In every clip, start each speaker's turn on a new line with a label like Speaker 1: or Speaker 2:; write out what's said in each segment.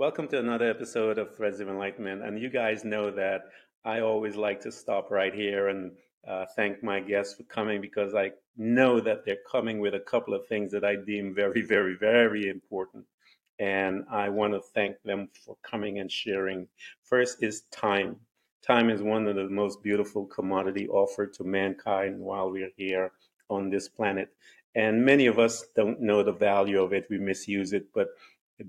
Speaker 1: Welcome to another episode of Threads of Enlightenment. And you guys know that I always like to stop right here and uh, thank my guests for coming because I know that they're coming with a couple of things that I deem very, very, very important. And I want to thank them for coming and sharing. First is time. Time is one of the most beautiful commodity offered to mankind while we're here on this planet. And many of us don't know the value of it. We misuse it, but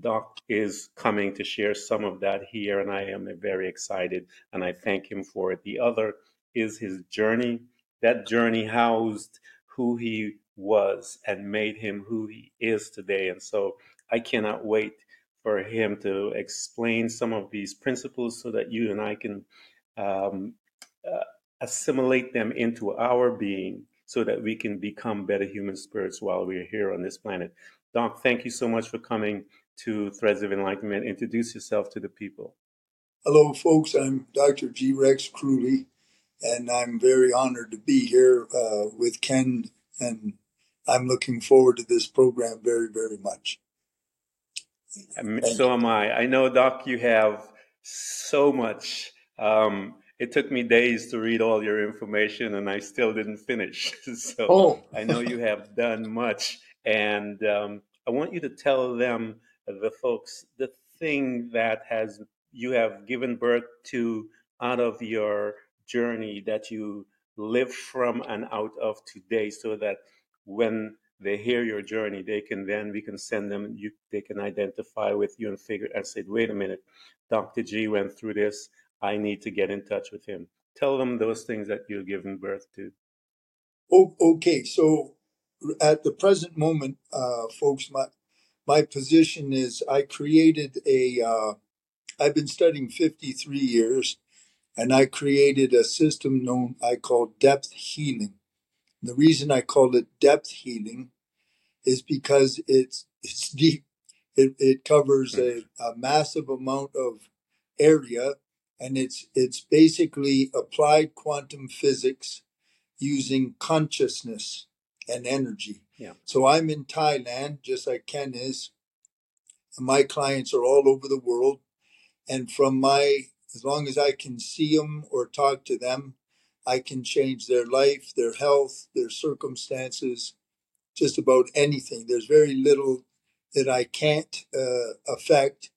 Speaker 1: Doc is coming to share some of that here, and I am very excited, and I thank him for it. The other is his journey. That journey housed who he was and made him who he is today. And so I cannot wait for him to explain some of these principles so that you and I can um, uh, assimilate them into our being so that we can become better human spirits while we're here on this planet. Doc, thank you so much for coming to Threads of Enlightenment. Introduce yourself to the people.
Speaker 2: Hello, folks. I'm Dr. G. Rex Kruhly, and I'm very honored to be here uh, with Ken, and I'm looking forward to this program very, very much.
Speaker 1: So am I. I know, Doc, you have so much. Um, it took me days to read all your information, and I still didn't finish. so oh. I know you have done much, and um, I want you to tell them the folks the thing that has you have given birth to out of your journey that you live from and out of today so that when they hear your journey they can then we can send them you they can identify with you and figure and say wait a minute dr g went through this. I need to get in touch with him. Tell them those things that you've given birth to.
Speaker 2: Oh, okay so at the present moment uh, folks my my position is I created a. Uh, I've been studying 53 years, and I created a system known I call depth healing. The reason I call it depth healing is because it's it's deep. It, it covers a, a massive amount of area, and it's it's basically applied quantum physics using consciousness and energy.
Speaker 1: Yeah.
Speaker 2: So I'm in Thailand, just like Ken is. My clients are all over the world. And from my, as long as I can see them or talk to them, I can change their life, their health, their circumstances, just about anything. There's very little that I can't uh, affect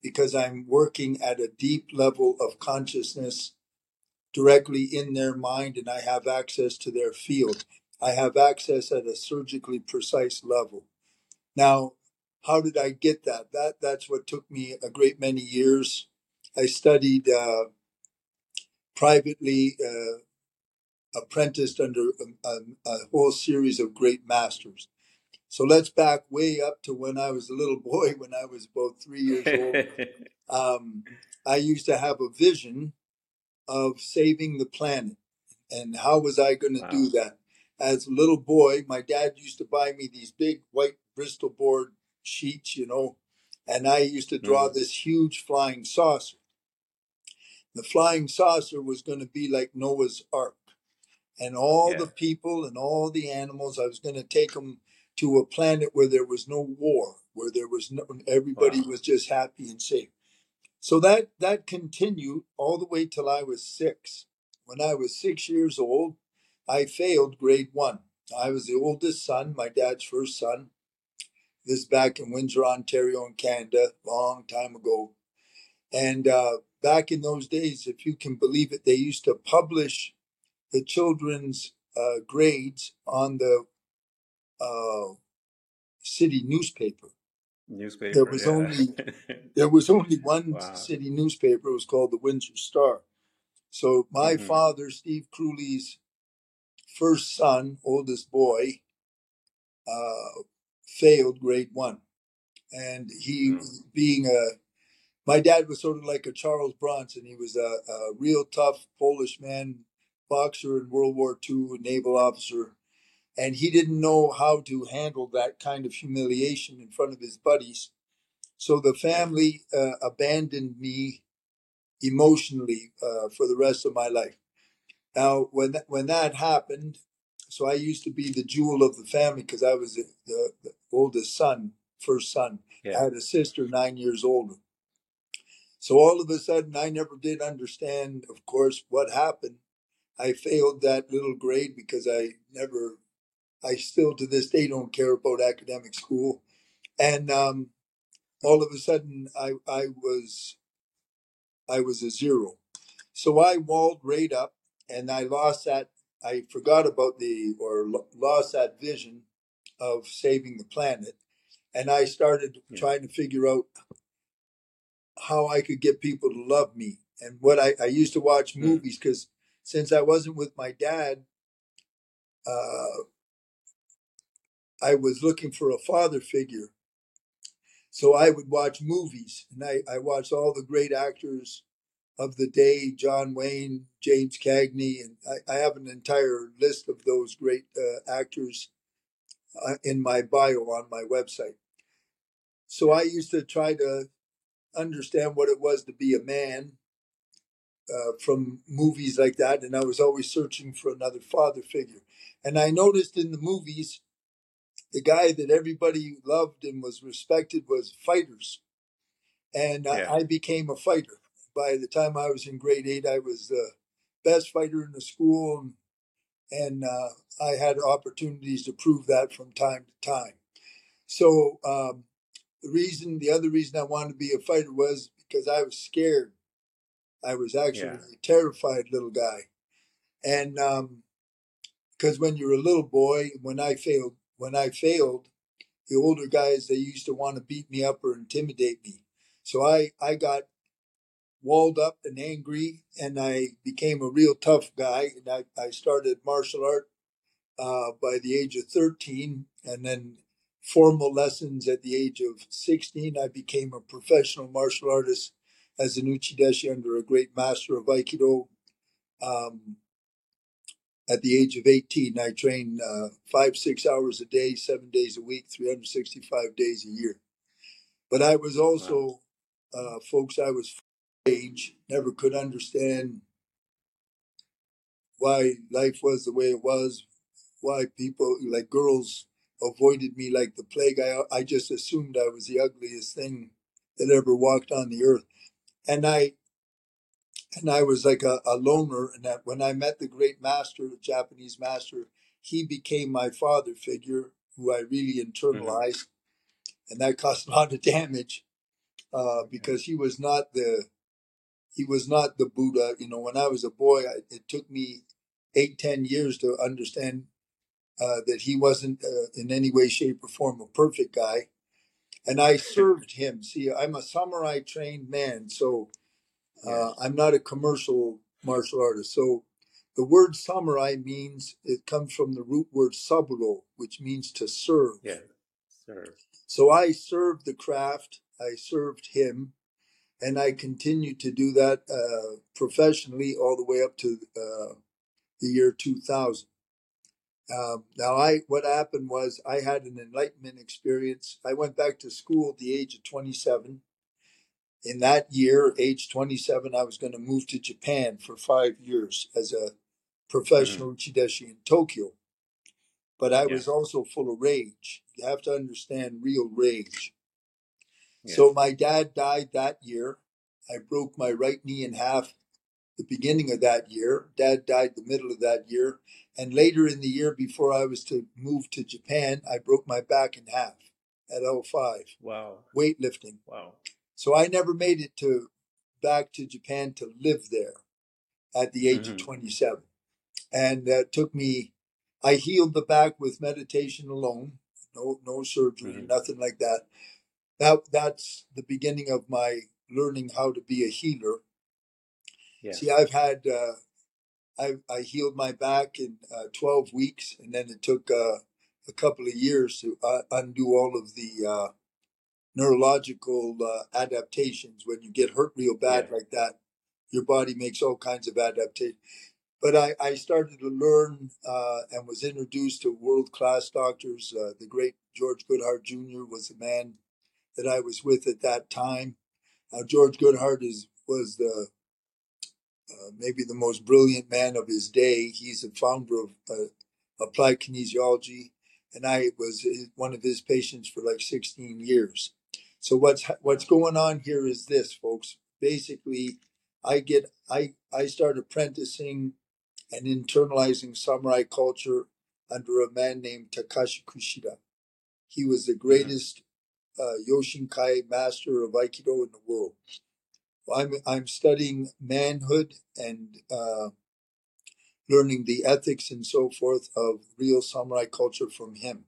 Speaker 2: because I'm working at a deep level of consciousness directly in their mind and I have access to their field. I have access at a surgically precise level. Now, how did I get that? That that's what took me a great many years. I studied uh, privately, uh, apprenticed under a, a, a, whole series of great masters. So let's back way up to when I was a little boy, when I was about three years old. um, I used to have a vision of saving the planet, and how was I going to wow. do that? As a little boy, my dad used to buy me these big white Bristol board sheets, you know, and I used to draw mm. this huge flying saucer. The flying saucer was going to be like Noah's Ark. And all yeah. the people and all the animals, I was going to take them to a planet where there was no war, where there was no, everybody wow. was just happy and safe. So that that continued all the way till I was six. When I was six years old, I failed grade one. I was the oldest son, my dad's first son. This back in Windsor, Ontario, in Canada, long time ago. And uh, back in those days, if you can believe it, they used to publish the children's uh, grades on the uh, city newspaper.
Speaker 1: Newspaper.
Speaker 2: There was
Speaker 1: yeah.
Speaker 2: only there was only one wow. city newspaper. It was called the Windsor Star. So my mm-hmm. father, Steve Kruhly's first son, oldest boy, uh, failed grade one. And he, mm. being a, my dad was sort of like a Charles Bronson. He was a, a real tough Polish man, boxer in World War II, a naval officer. And he didn't know how to handle that kind of humiliation in front of his buddies. So the family uh, abandoned me emotionally uh, for the rest of my life. Now, when that, when that happened, so I used to be the jewel of the family because I was the, the, the, oldest son, first son. Yeah. I had a sister nine years older. So all of a sudden, I never did understand, of course, what happened. I failed that little grade because I never, I still to this day don't care about academic school. And um, all of a sudden, I, I was, I was a zero. So I walled right up and I lost that, I forgot about the, or lost that vision of saving the planet. And I started
Speaker 1: Yeah.
Speaker 2: trying to figure out how I could get people to love me. And what I, I used to watch
Speaker 1: Mm.
Speaker 2: movies because since I wasn't with my dad, uh, I was looking for a father figure. So I would watch movies and I, I watched all the great actors of the day John Wayne, James Cagney, and I, I have an entire list of those great uh, actors uh, in my bio on my website. So I used to try to understand what it was to be a man uh, from movies like that, and I was always searching for another father figure. And I noticed in the movies, the guy that everybody loved and was respected was fighters, and
Speaker 1: Yeah.
Speaker 2: I, I became a fighter. By the time I was in grade eight, I was the best fighter in the school, and, and uh, I had opportunities to prove that from time to time. So um, the reason, the other reason I wanted to be a fighter was because I was scared. I was actually
Speaker 1: Yeah.
Speaker 2: a terrified little guy, and because when you're a little boy, when I failed, when I failed, the older guys they used to want to beat me up or intimidate me. So I I got walled up and angry, and I became a real tough guy. And I, I started martial art uh, by the age of 13, and then formal lessons at the age of 16. I became a professional martial artist as an uchideshi under a great master of aikido. Um, at the age of 18, I trained uh, five, six hours a day, seven days a week, 365 days a year. But I was
Speaker 1: Wow.
Speaker 2: also, uh, folks, I was age, never could understand why life was the way it was, why people, like girls, avoided me like the plague. I, I just assumed I was the ugliest thing that ever walked on the earth. And I, and I was like a, a loner. And that when I met the great master, the Japanese master, he became my father figure, who I really
Speaker 1: hmm
Speaker 2: internalized, and that caused a lot of damage uh, because he was not the he was not the Buddha. You know, when I was a boy, I, it took me eight ten years to understand uh, that he wasn't uh, in any way, shape, or form a perfect guy. And I served him. See, I'm a samurai trained man, so uh. I'm not a commercial martial artist. So the word samurai means it comes from the root word saburo, which means to serve.
Speaker 1: Yeah. Sir.
Speaker 2: So I served the craft, I served him, and I continued to do that uh, professionally all the way up to uh, the year 2000. Um, now, I what happened was I had an enlightenment experience. I went back to school at the age of 27. In that year, age 27, I was going to move to Japan for five years as a
Speaker 1: hmm
Speaker 2: professional uchideshi in Tokyo. But I
Speaker 1: Yeah.
Speaker 2: was also full of rage. You have to understand real rage.
Speaker 1: Yes.
Speaker 2: So my dad died that year. I broke my right knee in half the beginning of that year. Dad died the middle of that year. And later in the year before I was to move to Japan, I broke my back in half at L5,
Speaker 1: Wow.
Speaker 2: weightlifting.
Speaker 1: Wow.
Speaker 2: So I never made it to back to Japan to live there at the age of
Speaker 1: hmm
Speaker 2: 27. And that took me I healed the back with meditation alone. No no surgery,
Speaker 1: hmm
Speaker 2: nothing like that. That that's the beginning of my learning how to be a healer.
Speaker 1: Yeah.
Speaker 2: See, I've had uh, I I healed my back in uh, 12 weeks, and then it took uh, a couple of years to uh, undo all of the uh, neurological uh, adaptations. When you get hurt real
Speaker 1: Yeah.
Speaker 2: bad like that, your body makes all kinds of adaptations. But I, I started to learn uh, and was introduced to world class doctors. Uh, the great George Goodheart Jr. was the man that I was with at that time. Uh, George Goodheart is was the uh, maybe the most brilliant man of his day. He's the founder of uh, applied kinesiology, and I was one of his patients for like 16 years. So what's what's going on here is this, folks. basically I get I I start apprenticing and internalizing samurai culture under a man named Takashi Kushida. He was the
Speaker 1: hmm
Speaker 2: greatest uh, Yoshinkai master of Aikido in the world. I'm I'm studying manhood and uh, learning the ethics and so forth of real samurai culture from him.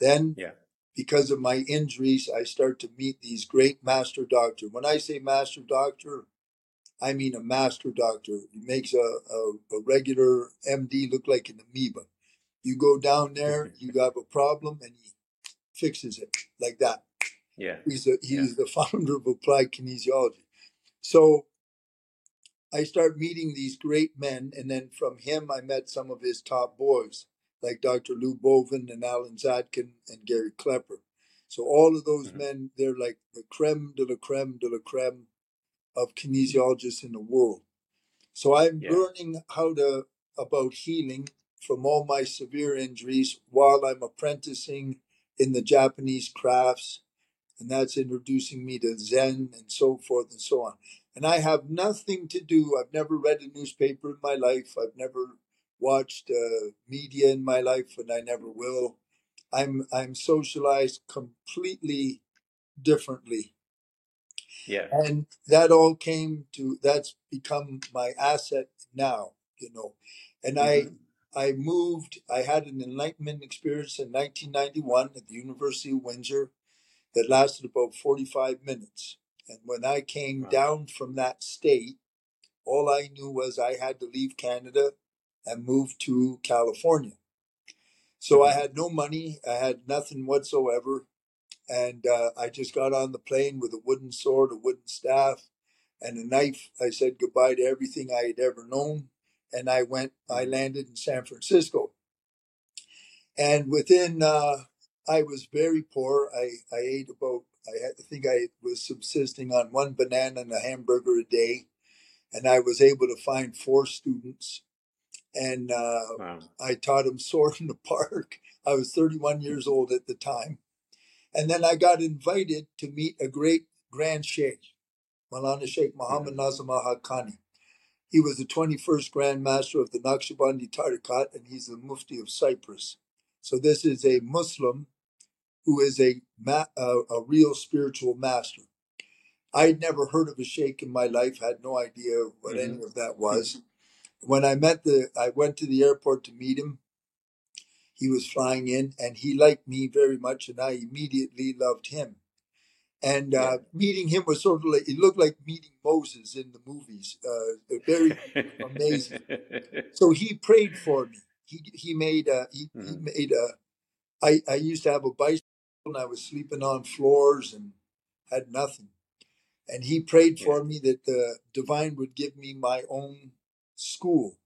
Speaker 2: Then,
Speaker 1: Yeah.
Speaker 2: because of my injuries, I start to meet these great master doctor. When I say master doctor, I mean a master doctor. He makes a, a, a regular MD look like an amoeba. You go down there, you have a problem, and he fixes it like that.
Speaker 1: Yeah.
Speaker 2: He's a,
Speaker 1: Yeah.
Speaker 2: he's the founder of applied kinesiology. So I start meeting these great men, and then from him, I met some of his top boys, like Dr. Lou Bovin and Alan Zadkin and Gary Klepper. So all of those
Speaker 1: hmm
Speaker 2: men, they're like the creme de la creme de la creme of kinesiologists in the world. So I'm
Speaker 1: Yeah.
Speaker 2: learning how to about healing from all my severe injuries while I'm apprenticing in the Japanese crafts, and that's introducing me to Zen and so forth and so on. And I have nothing to do. I've never read a newspaper in my life. I've never watched uh, media in my life, and I never will. I'm I'm socialized completely differently
Speaker 1: Yeah.
Speaker 2: and that all came to that's become my asset now you know and i
Speaker 1: hmm
Speaker 2: i moved i had an enlightenment experience in 1991 at the university of windsor that lasted about 45 minutes and when i came
Speaker 1: Wow.
Speaker 2: down from that state all i knew was i had to leave canada and move to california so i
Speaker 1: hmm
Speaker 2: had no money i had nothing whatsoever and uh, I just got on the plane with a wooden sword, a wooden staff, and a knife. I said goodbye to everything I had ever known, and I went. I
Speaker 1: hmm
Speaker 2: landed in San Francisco, and within, uh, I was very poor. I I ate about. I, had, I think I was subsisting on one banana and a hamburger a day, and I was able to find four students, and uh,
Speaker 1: Wow.
Speaker 2: I taught them sword in the park. I was 31 years old at the time and then I got invited to meet a great Grand Sheikh, Mawlana Sheikh Muhammad Nazim al Haqqani. He was the 21st Grand Master of the Naqshbandi Tariqat, and he's the Mufti of Cyprus. So this is a Muslim who is a, ma- a, a real spiritual master. I'd never heard of a sheikh in my life, had no idea what
Speaker 1: hmm
Speaker 2: any of that was. When I met the, I went to the airport to meet him. He was flying in, and he liked me very much, and I immediately loved him. And uh, meeting him was sort of like it looked like meeting Moses in the movies. Uh, very amazing. So he prayed for me. He he made a he, he
Speaker 1: hmm
Speaker 2: made a. I I used to have a bicycle and I was sleeping on floors and had nothing. And he prayed
Speaker 1: Yeah.
Speaker 2: for me that the divine would give me my own school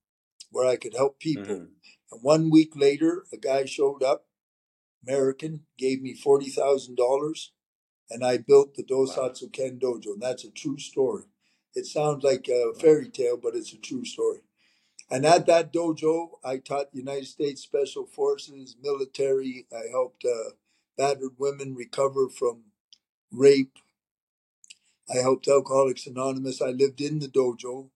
Speaker 2: where I could help people.
Speaker 1: hmm
Speaker 2: And one week later, a guy showed up, American, gave me forty thousand dollars and I built the. Dosatsu Ken Dojo. And that's a true story. It sounds like a fairy tale, but it's a true story. And at that dojo, I taught United States Special Forces, military. I helped uh, battered women recover from rape. I helped Alcoholics Anonymous. I lived in the dojo,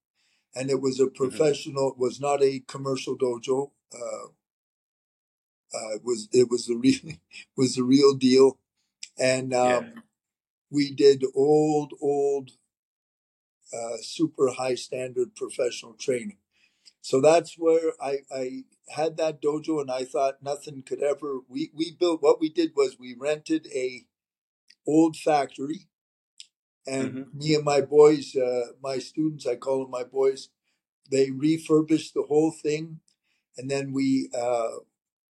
Speaker 2: and it was a
Speaker 1: hmm
Speaker 2: professional. It was not a commercial dojo. Uh, uh, it was it was the real was the real deal. And
Speaker 1: Yeah.
Speaker 2: We did old old uh, super high standard professional training. So that's where I, I had that dojo, and I thought nothing could ever. We we built what we did was we rented a old factory, and
Speaker 1: hmm
Speaker 2: me and my boys, uh, my students, I call them my boys, they refurbished the whole thing, and then we uh,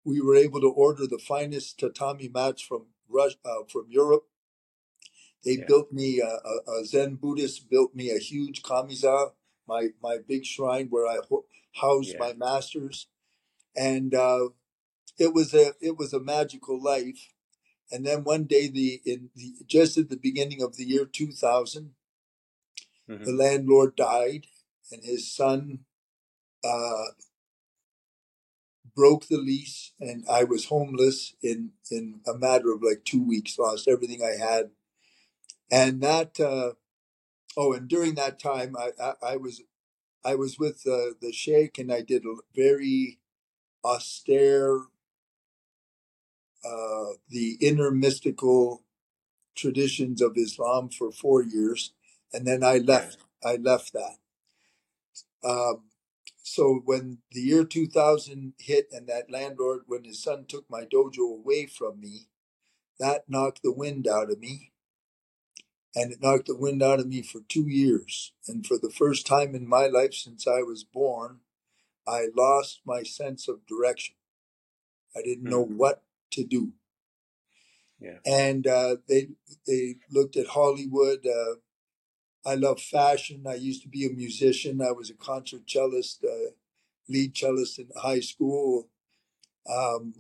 Speaker 2: we were able to order the finest tatami mats from Rus uh, from Europe. They
Speaker 1: Yeah.
Speaker 2: built me a, a, a Zen Buddhist built me a huge kamiza, my my big shrine where I ho- housed
Speaker 1: Yeah.
Speaker 2: my masters, and uh, it was a it was a magical life. And then one day, the in the just at the beginning of the year two thousand, the
Speaker 1: hmm
Speaker 2: landlord died, and his son uh, broke the lease, and I was homeless in in a matter of like two weeks. Lost everything I had, and that. Uh, oh, and during that time, I I, I was I was with uh, the sheikh, and I did a very austere, uh, the inner mystical traditions of Islam for four years, and then I left. I left that. Um, so when the year 2000 hit, and that landlord, when his son took my dojo away from me, that knocked the wind out of me, and it knocked the wind out of me for two years. And for the first time in my life since I was born, I lost my sense of direction. I didn't know
Speaker 1: Mhm.
Speaker 2: what to do.
Speaker 1: Yeah.
Speaker 2: and uh, they they looked at Hollywood. Uh, I love fashion. I used to be a musician. I was a concert cellist, uh, lead cellist in high school. Um,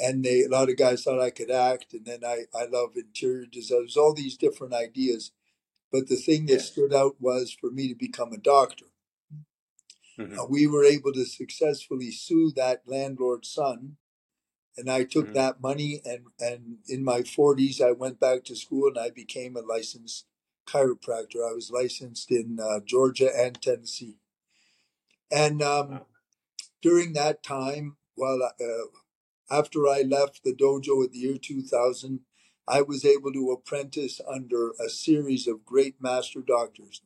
Speaker 2: and they a lot of guys thought I could act. And then I I love interior design. There's all these different ideas. But the thing that
Speaker 1: Yeah.
Speaker 2: stood out was for me to become a doctor.
Speaker 1: Mhm.
Speaker 2: Uh, we were able to successfully sue that landlord's son and I took
Speaker 1: Mhm.
Speaker 2: that money and and in my 40s I went back to school and I became a licensed chiropractor. I was licensed in uh, Georgia and Tennessee. And um,
Speaker 1: Wow.
Speaker 2: during that time, while I- uh, after I left the dojo at the year 2000, I was able to apprentice under a series of great master doctors.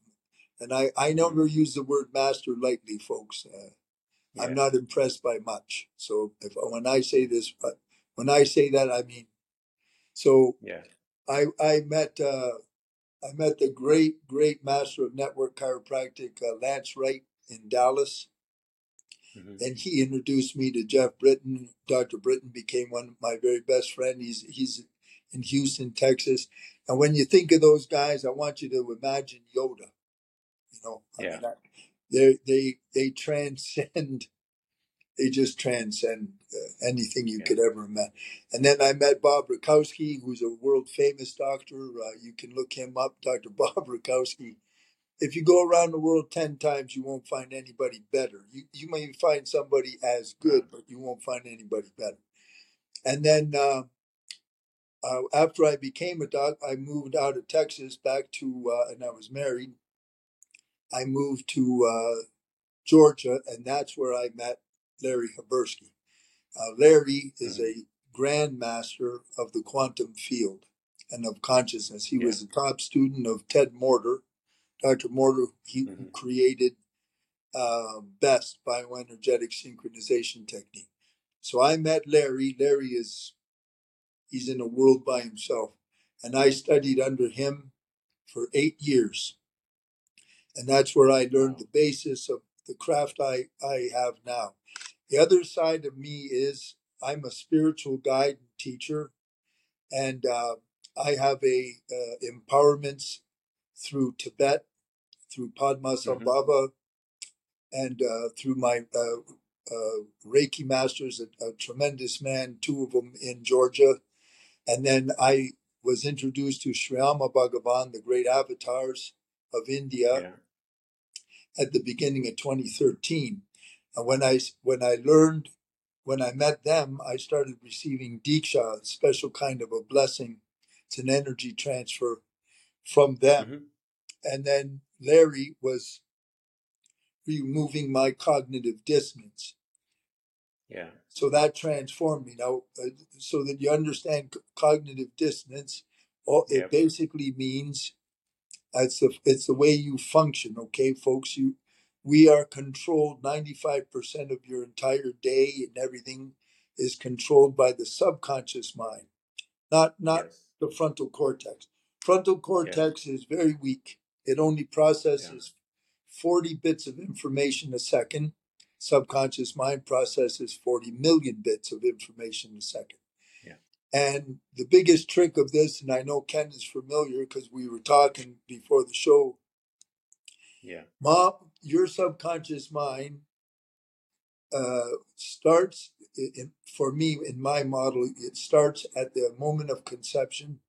Speaker 2: And I, I never use the word master lightly, folks. Uh, I'm not impressed by much. So if when I say this, uh, when I say that, I mean. So
Speaker 1: Yeah.
Speaker 2: I I met uh, I met the great great master of network chiropractic, uh, Lance Wright in Dallas,
Speaker 1: Mhm.
Speaker 2: and he introduced me to Jeff Brittain. Dr. Brittain became one of my very best friends. He's he's in Houston, Texas. And when you think of those guys, I want you to imagine Yoda. You know, I
Speaker 1: Yeah.
Speaker 2: mean, I, they they transcend they just transcend uh, anything you
Speaker 1: Yeah.
Speaker 2: could ever imagine. And then I met Bob Rakowski, who's a world famous doctor. Uh, you can look him up, Dr. Bob Rakowski. If you go around the world 10 times, you won't find anybody better. You, you may find somebody as good, but you won't find anybody better. And then uh, uh, after I became a doc, I moved out of Texas back to, uh, and I was married. I moved to uh, Georgia, and that's where I met Larry Habersky. Uh, Larry is
Speaker 1: Mhm.
Speaker 2: a grandmaster of the quantum field and of consciousness. He
Speaker 1: Yeah.
Speaker 2: was a top student of Ted Morter. Dr. Morter, he
Speaker 1: Mhm.
Speaker 2: created uh, BEST, bioenergetic synchronization technique. So I met Larry. Larry is, he's in a world by himself. And I studied under him for eight years. And that's where I learned
Speaker 1: Wow.
Speaker 2: the basis of the craft I, I have now. The other side of me is I'm a spiritual guide and teacher, and uh, I have a uh, empowerments through Tibet, through. Padmasambhava, and uh, through my uh, uh, Reiki masters, a, a tremendous man, two of them in Georgia, and then I was introduced to Sri Amma Bhagavan, the great avatars of India,
Speaker 1: Yeah.
Speaker 2: at the beginning of 2013. And when I when I learned, when I met them, I started receiving diksha, a special kind of a blessing. It's an energy transfer from them. And then Larry was removing my cognitive dissonance.
Speaker 1: Yeah.
Speaker 2: So that transformed me. Now, uh, so that you understand c- cognitive dissonance, all, it
Speaker 1: Yep.
Speaker 2: basically means it's the it's the way you function. Okay, folks, you we are controlled. Ninety five percent of your entire day and everything is controlled by the subconscious mind, not not
Speaker 1: Yes.
Speaker 2: the frontal cortex. Frontal
Speaker 1: Yes.
Speaker 2: cortex is very weak. It only
Speaker 1: Yeah.
Speaker 2: processes forty bits of information a second. Subconscious mind processes forty million bits of information a second.
Speaker 1: Yeah.
Speaker 2: And the biggest trick of this, and I know Ken is familiar because we were talking before the show,
Speaker 1: Yeah.
Speaker 2: Mom, your subconscious mind uh, starts, in, for me, in my model, it starts at the moment of conception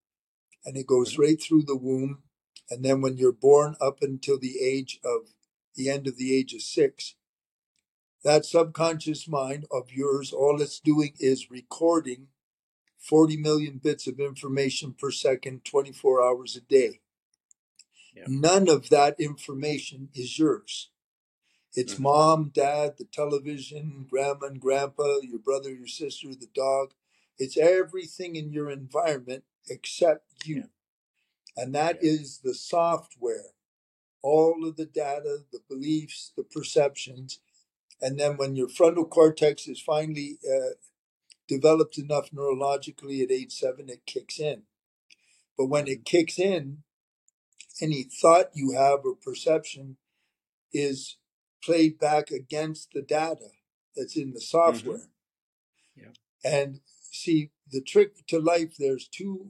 Speaker 2: and it goes right through the womb. And then when you're born up until the age of the end of the age of six, that subconscious mind of yours, all it's doing is recording 40 million bits of information per second, 24 hours a day. yeah. none of that information is yours. It's mm-hmm. mom, dad, the television, grandma and grandpa, your brother, your sister, the dog. It's everything in your environment except you. Yeah. And that is the software. All of the data, the beliefs, the perceptions. And then when your frontal cortex is finally uh, developed enough neurologically at age seven, it kicks in. But when it kicks in, any thought you have or perception is played back against the data that's in the software. Mm-hmm. Yeah. And see, the trick to life, there's two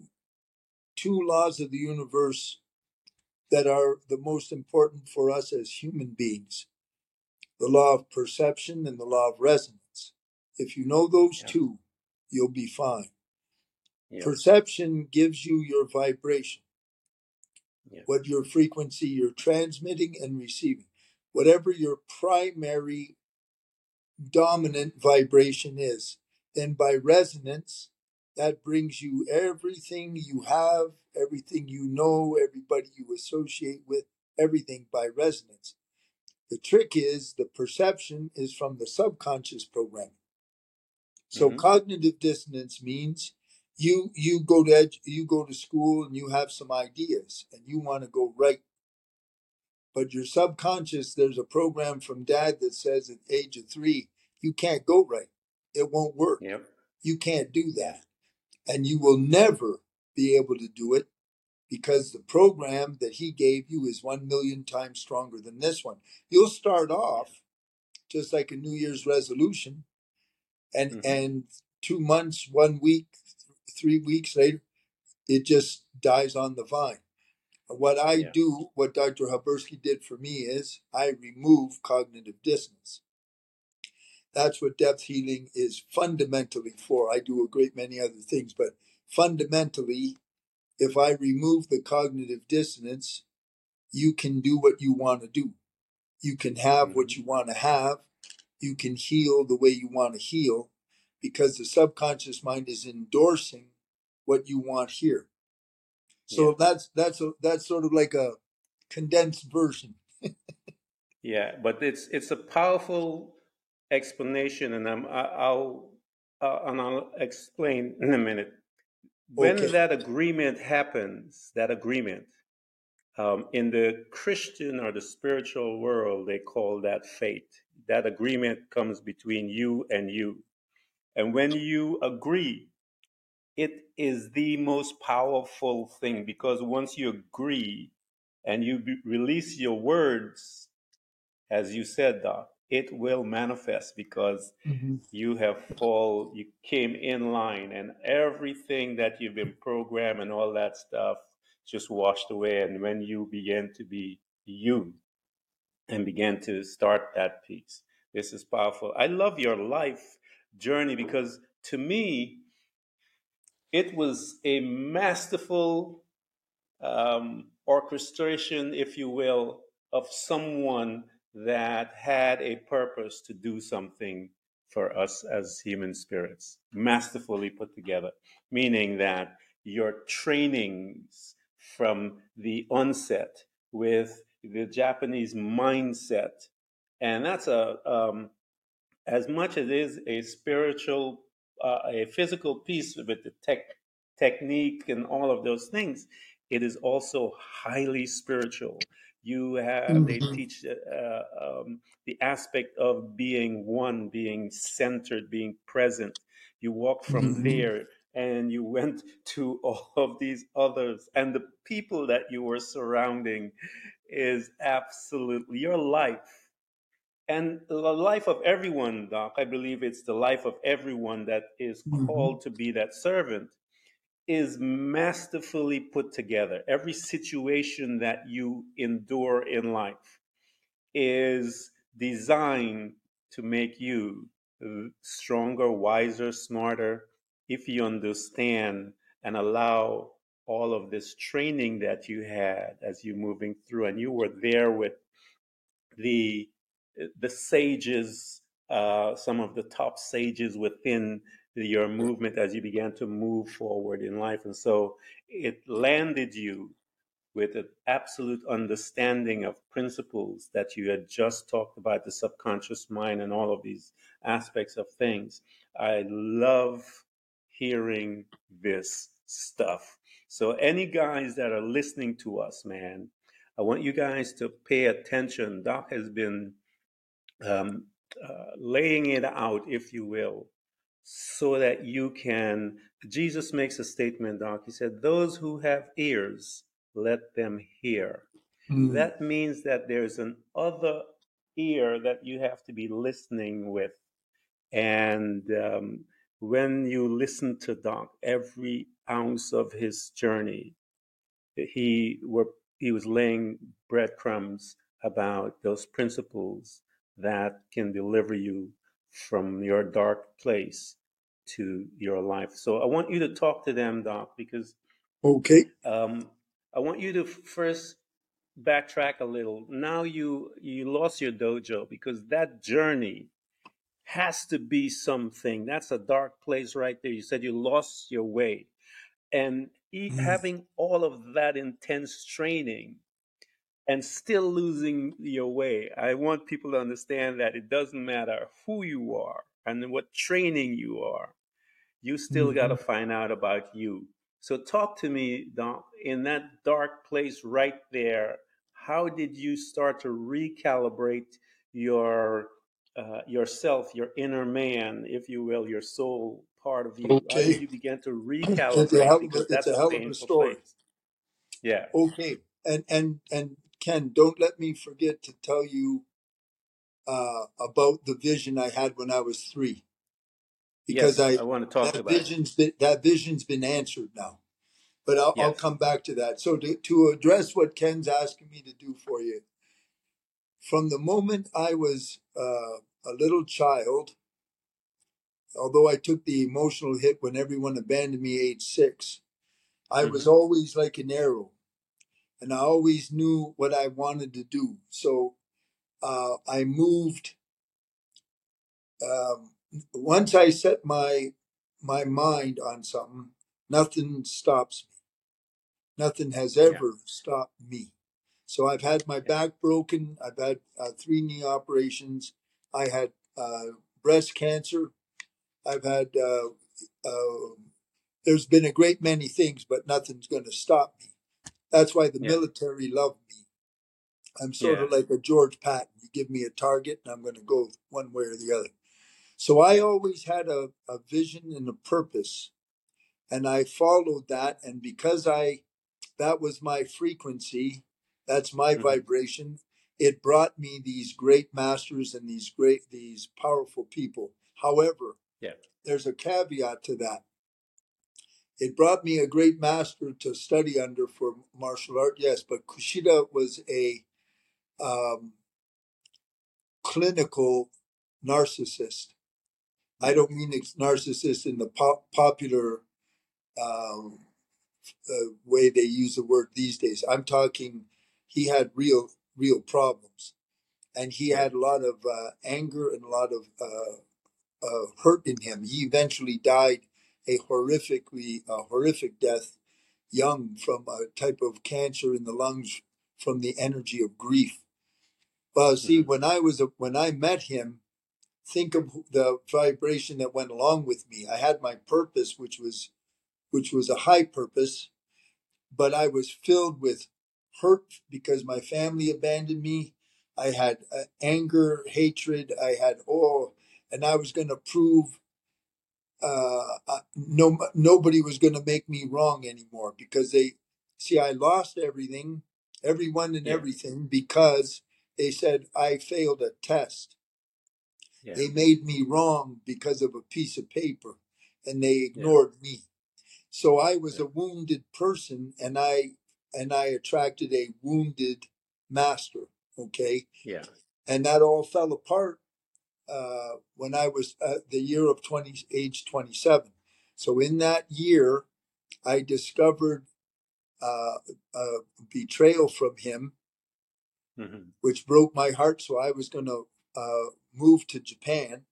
Speaker 2: two laws of the universe that are the most important for us as human beings. The law of perception and the law of resonance. If you know those yeah. two, you'll be fine. Yeah. Perception gives you your vibration, yeah. what your frequency you're transmitting and receiving. Whatever your primary dominant vibration is, then by resonance, that brings you everything you have, everything you know, everybody you associate with, everything by resonance. The trick is the perception is from the subconscious programming. So mm-hmm. cognitive dissonance means you you go to edu- you go to school and you have some ideas and you want to go right but your subconscious there's a program from dad that says at age of 3 you can't go right it won't work
Speaker 1: yep.
Speaker 2: you can't do that and you will never be able to do it because the program that he gave you is 1 million times stronger than this one you'll start off just like a new year's resolution and mm-hmm. and two months, one week, three weeks later, it just dies on the vine. What I yeah. do, what Dr. Habersky did for me is I remove cognitive dissonance. That's what depth healing is fundamentally for. I do a great many other things, but fundamentally, if I remove the cognitive dissonance, you can do what you want to do. You can have mm-hmm. what you want to have you can heal the way you want to heal because the subconscious mind is endorsing what you want here. So yeah. that's that's a, that's sort of like a condensed version.
Speaker 1: yeah, but it's it's a powerful explanation, and I'm, I'll uh, and I'll explain in a minute. When okay. that agreement happens, that agreement um, in the Christian or the spiritual world, they call that fate that agreement comes between you and you. And when you agree, it is the most powerful thing because once you agree and you be- release your words, as you said, Doc, it will manifest because mm-hmm. you have fall, you came in line, and everything that you've been programmed and all that stuff just washed away. And when you begin to be you, and begin to start that piece. This is powerful. I love your life journey because to me, it was a masterful um, orchestration, if you will, of someone that had a purpose to do something for us as human spirits, masterfully put together, meaning that your trainings from the onset with the Japanese mindset. And that's a, um, as much as it is a spiritual, uh, a physical piece with the tech, technique and all of those things, it is also highly spiritual. You have, mm-hmm. they teach uh, um, the aspect of being one, being centered, being present. You walk from mm-hmm. there and you went to all of these others and the people that you were surrounding is absolutely your life. And the life of everyone, Doc, I believe it's the life of everyone that is mm-hmm. called to be that servant, is masterfully put together. Every situation that you endure in life is designed to make you stronger, wiser, smarter, if you understand and allow all of this training that you had as you're moving through and you were there with the the sages uh, some of the top sages within your movement as you began to move forward in life and so it landed you with an absolute understanding of principles that you had just talked about the subconscious mind and all of these aspects of things. I love hearing this stuff. So, any guys that are listening to us, man, I want you guys to pay attention. Doc has been um, uh, laying it out, if you will, so that you can. Jesus makes a statement, Doc. He said, Those who have ears, let them hear.
Speaker 2: Mm.
Speaker 1: That means that there's an other ear that you have to be listening with. And um, when you listen to Doc, every ounce of his journey, he were he was laying breadcrumbs about those principles that can deliver you from your dark place to your life. So I want you to talk to them, Doc, because
Speaker 2: Okay.
Speaker 1: um, I want you to first backtrack a little. Now you you lost your dojo because that journey has to be something. That's a dark place right there. You said you lost your way, and e-
Speaker 2: Mm.
Speaker 1: having all of that intense training and still losing your way. I want people to understand that it doesn't matter who you are and what training you are. You still got to find out about you. So talk to me, Don, in that dark place right there. How did you start to recalibrate your uh, yourself, your inner man, if you will, your soul part of you?
Speaker 2: Okay.
Speaker 1: you begin to
Speaker 2: It's a
Speaker 1: recalibrate?
Speaker 2: hell
Speaker 1: Because
Speaker 2: it's
Speaker 1: that's
Speaker 2: a
Speaker 1: a
Speaker 2: hell of a story.
Speaker 1: place. Yeah.
Speaker 2: Okay. And and and Ken, don't let me forget to tell you uh, about the vision I had when I was three, because
Speaker 1: Yes,
Speaker 2: I
Speaker 1: I want to talk
Speaker 2: that
Speaker 1: about it.
Speaker 2: vision's been, that vision's been answered now. But I'll, I'll come back to that. So to, to address what Ken's asking me to do for you, from the moment I was uh, a little child, although I took the emotional hit when everyone abandoned me age six, I was
Speaker 1: hmm
Speaker 2: always like an arrow, and I always knew what I wanted to do. So uh, I moved. Um, once I set my my mind on something, nothing stops me. Nothing has
Speaker 1: Yeah.
Speaker 2: ever stopped me. So I've had my back broken. I've had uh, three knee operations. I had uh, breast cancer. I've had. Uh, uh, there's been a great many things, but nothing's going to stop me. That's why the
Speaker 1: Yeah.
Speaker 2: military loved me. I'm sort
Speaker 1: Yeah.
Speaker 2: of like a George Patton. You give me a target, and I'm going to go one way or the other. So I always had a, a vision and a purpose, and I followed that. And because I that was my frequency, that's my
Speaker 1: hmm
Speaker 2: vibration. It brought me these great masters and these great these powerful people. However,
Speaker 1: Yeah.
Speaker 2: there's a caveat to that. It brought me a great master to study under for martial art, yes, but Kushida was a um, clinical narcissist. I don't mean narcissist in the pop- popular um, uh, way they use the word these days. I'm talking, he had real, real problems, and he had a lot of uh, anger and a lot of uh, uh, hurt in him. He eventually died a horrifically, a horrific death, young from a type of cancer in the lungs from the energy of grief. Well, see,
Speaker 1: hmm
Speaker 2: when I was a, when I met him, think of the vibration that went along with me. I had my purpose, which was which was a high purpose, but I was filled with hurt because my family abandoned me. I had uh, anger, hatred. I had oh, and I was going to prove uh, uh, no nobody was going to make me wrong anymore because they see I lost everything, everyone and
Speaker 1: Yeah.
Speaker 2: everything because they said I failed a test.
Speaker 1: Yeah.
Speaker 2: They made me wrong because of a piece of paper, and they
Speaker 1: Yeah.
Speaker 2: ignored me. So I was
Speaker 1: Yeah.
Speaker 2: a wounded person, and I and I attracted a wounded master. Okay,
Speaker 1: Yeah.
Speaker 2: and that all fell apart uh, when I was uh, the year of twenty, age twenty-seven. So in that year, I discovered uh, a betrayal from him,
Speaker 1: hmm
Speaker 2: which broke my heart. So I was going to uh, move to Japan.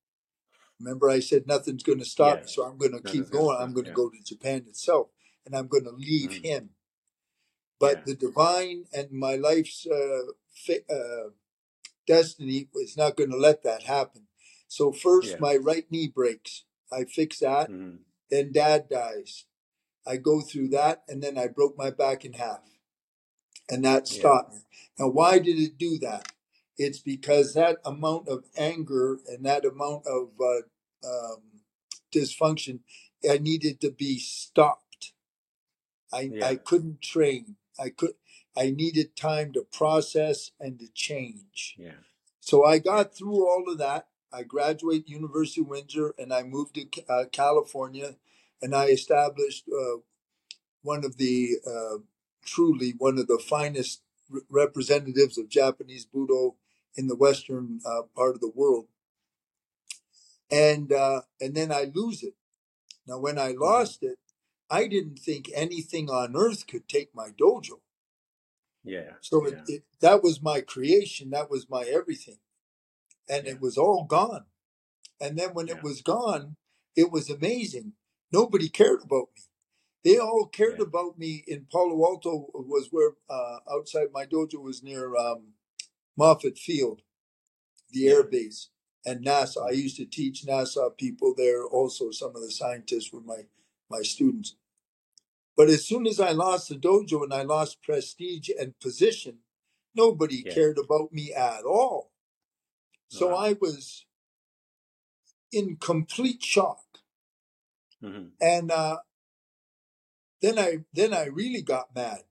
Speaker 2: Remember, I said nothing's going to stop me, so I'm going to keep
Speaker 1: gonna.
Speaker 2: I'm going to
Speaker 1: Yeah.
Speaker 2: go to Japan itself, and I'm going to leave
Speaker 1: hmm
Speaker 2: him. but
Speaker 1: Yeah.
Speaker 2: the divine and my life's uh, uh, destiny is not going to let that happen. So first,
Speaker 1: Yeah.
Speaker 2: my right knee breaks. I fix that.
Speaker 1: Mhm.
Speaker 2: Then dad dies. I go through that, and then I broke my back in half, and that
Speaker 1: Yeah.
Speaker 2: stopped me. Now, why did it do that? It's because that amount of anger and that amount of uh, um, dysfunction, I needed to be stopped. I
Speaker 1: Yeah.
Speaker 2: I couldn't train. I could. I needed time to process and to change.
Speaker 1: Yeah.
Speaker 2: So I got through all of that. I graduate University of Windsor, and I moved to uh, California, and I established uh, one of the uh, truly one of the finest re- representatives of Japanese Budo in the western uh, part of the world. And uh, and then I lose it. Now, when I lost it, I didn't think anything on earth could take my dojo.
Speaker 1: Yeah.
Speaker 2: So it, it, that was my creation. That was my everything. And
Speaker 1: Yeah.
Speaker 2: it was all gone. And then when
Speaker 1: Yeah.
Speaker 2: it was gone, it was amazing. Nobody cared about me. They all cared
Speaker 1: Yeah.
Speaker 2: about me in Palo Alto was where uh, outside my dojo was near um, Moffett Field, the air base, and NASA. I used to teach NASA people there. Also, some of the scientists were my my students. But as soon as I lost the dojo and I lost prestige and position, nobody cared about me at all. So. I was in complete shock.
Speaker 1: Mhm.
Speaker 2: And uh, then I then I really got mad,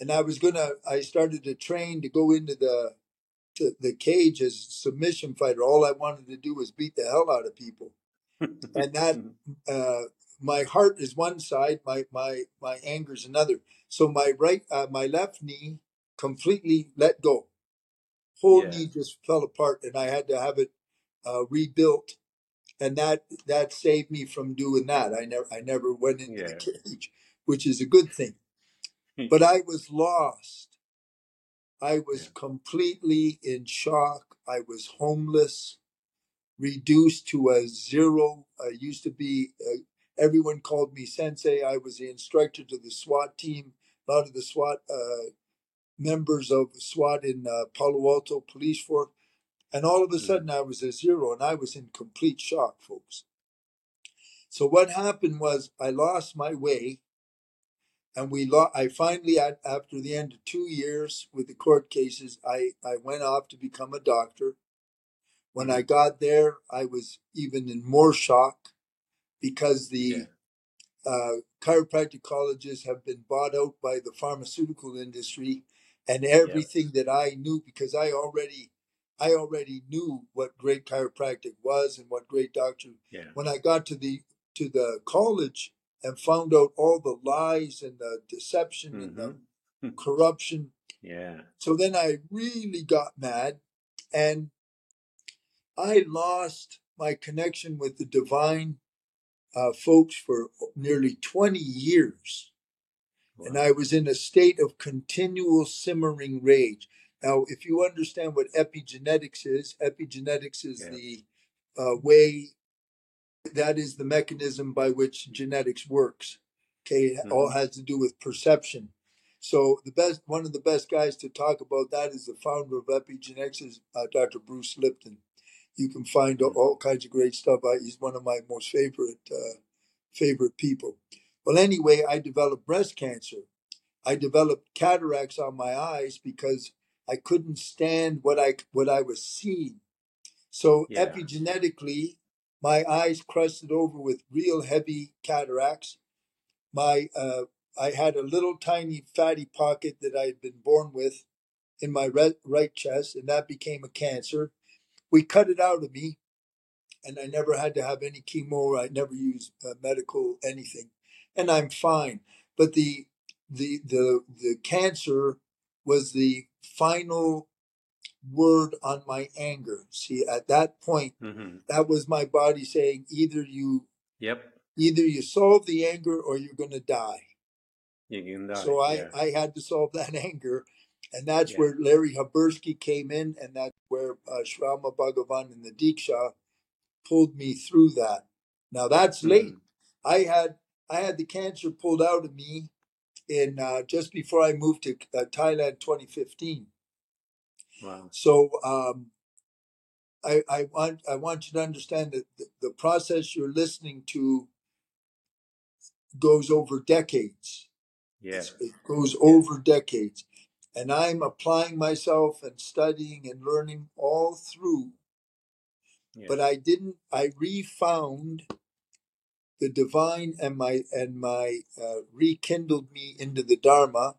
Speaker 2: and I was gonna. I started to train to go into the the, the cage as a submission fighter. All I wanted to do was beat the hell out of people, and that uh, my heart is one side, my my my anger is another. So my right, uh, my left knee completely let go. Whole
Speaker 1: Yeah.
Speaker 2: knee just fell apart, and I had to have it uh, rebuilt. And that that saved me from doing that. I never I never went into the cage, which is a good thing. But I was lost. I was
Speaker 1: Yeah.
Speaker 2: completely in shock. I was homeless, reduced to a zero. I used to be, uh, everyone called me sensei. I was the instructor to the SWAT team. A lot of the SWAT uh, members of SWAT in uh, Palo Alto Police Force. And all of a
Speaker 1: Mhm.
Speaker 2: sudden, I was a zero and I was in complete shock, folks. So what happened was I lost my way and we lo- I finally after the end of two years with the court cases I, I went off to become a doctor when I
Speaker 1: Mhm.
Speaker 2: got there I was even in more shock because the
Speaker 1: Yeah.
Speaker 2: uh, chiropractic colleges have been bought out by the pharmaceutical industry and everything that I knew because I already I already knew what great chiropractic was and what great doctor
Speaker 1: Yeah.
Speaker 2: when I got to the to the college and found out all the lies and the deception and the
Speaker 1: Mhm.
Speaker 2: corruption.
Speaker 1: Yeah.
Speaker 2: So then I really got mad and I lost my connection with the divine uh, folks for nearly 20 years. And I was in a state of continual simmering rage. Now, if you understand what epigenetics is, epigenetics is
Speaker 1: Yeah.
Speaker 2: the uh, way that is the mechanism by which genetics works. Okay, it all
Speaker 1: Mhm.
Speaker 2: has to do with perception. So the best, one of the best guys to talk about that is the founder of epigenetics, is uh, Dr. Bruce Lipton. You can find all,
Speaker 1: Mhm.
Speaker 2: all kinds of great stuff. I, he's one of my most favorite uh, favorite people. Well, anyway, I developed breast cancer. I developed cataracts on my eyes because I couldn't stand what I what I was seeing. So
Speaker 1: Yeah.
Speaker 2: epigenetically, my eyes crusted over with real heavy cataracts. My uh, I had a little tiny fatty pocket that I had been born with in my re- right chest, and that became a cancer. We cut it out of me, and I never had to have any chemo. I never used uh, medical anything, and I'm fine. But the the the the cancer was the final word on my anger. See, at that point,
Speaker 1: Mhm.
Speaker 2: that was my body saying, either you
Speaker 1: Yep.
Speaker 2: either you solve the anger or you're going to die.
Speaker 1: You can die.
Speaker 2: So I
Speaker 1: yeah.
Speaker 2: I had to solve that anger, and that's
Speaker 1: Yeah.
Speaker 2: where Larry Habursky came in, and that's where uh, Sri Amma Bhagavan and the Deeksha pulled me through that. Now that's late.
Speaker 1: Mhm.
Speaker 2: I had I had the cancer pulled out of me in uh, just before I moved to uh, Thailand, 2015.
Speaker 1: Wow.
Speaker 2: So um, I, I want I want you to understand that the, the process you're listening to goes over decades.
Speaker 1: Yeah.
Speaker 2: It goes over decades, and I'm applying myself and studying and learning all through.
Speaker 1: Yeah.
Speaker 2: But I didn't. I refound the divine and my and my uh, rekindled me into the Dharma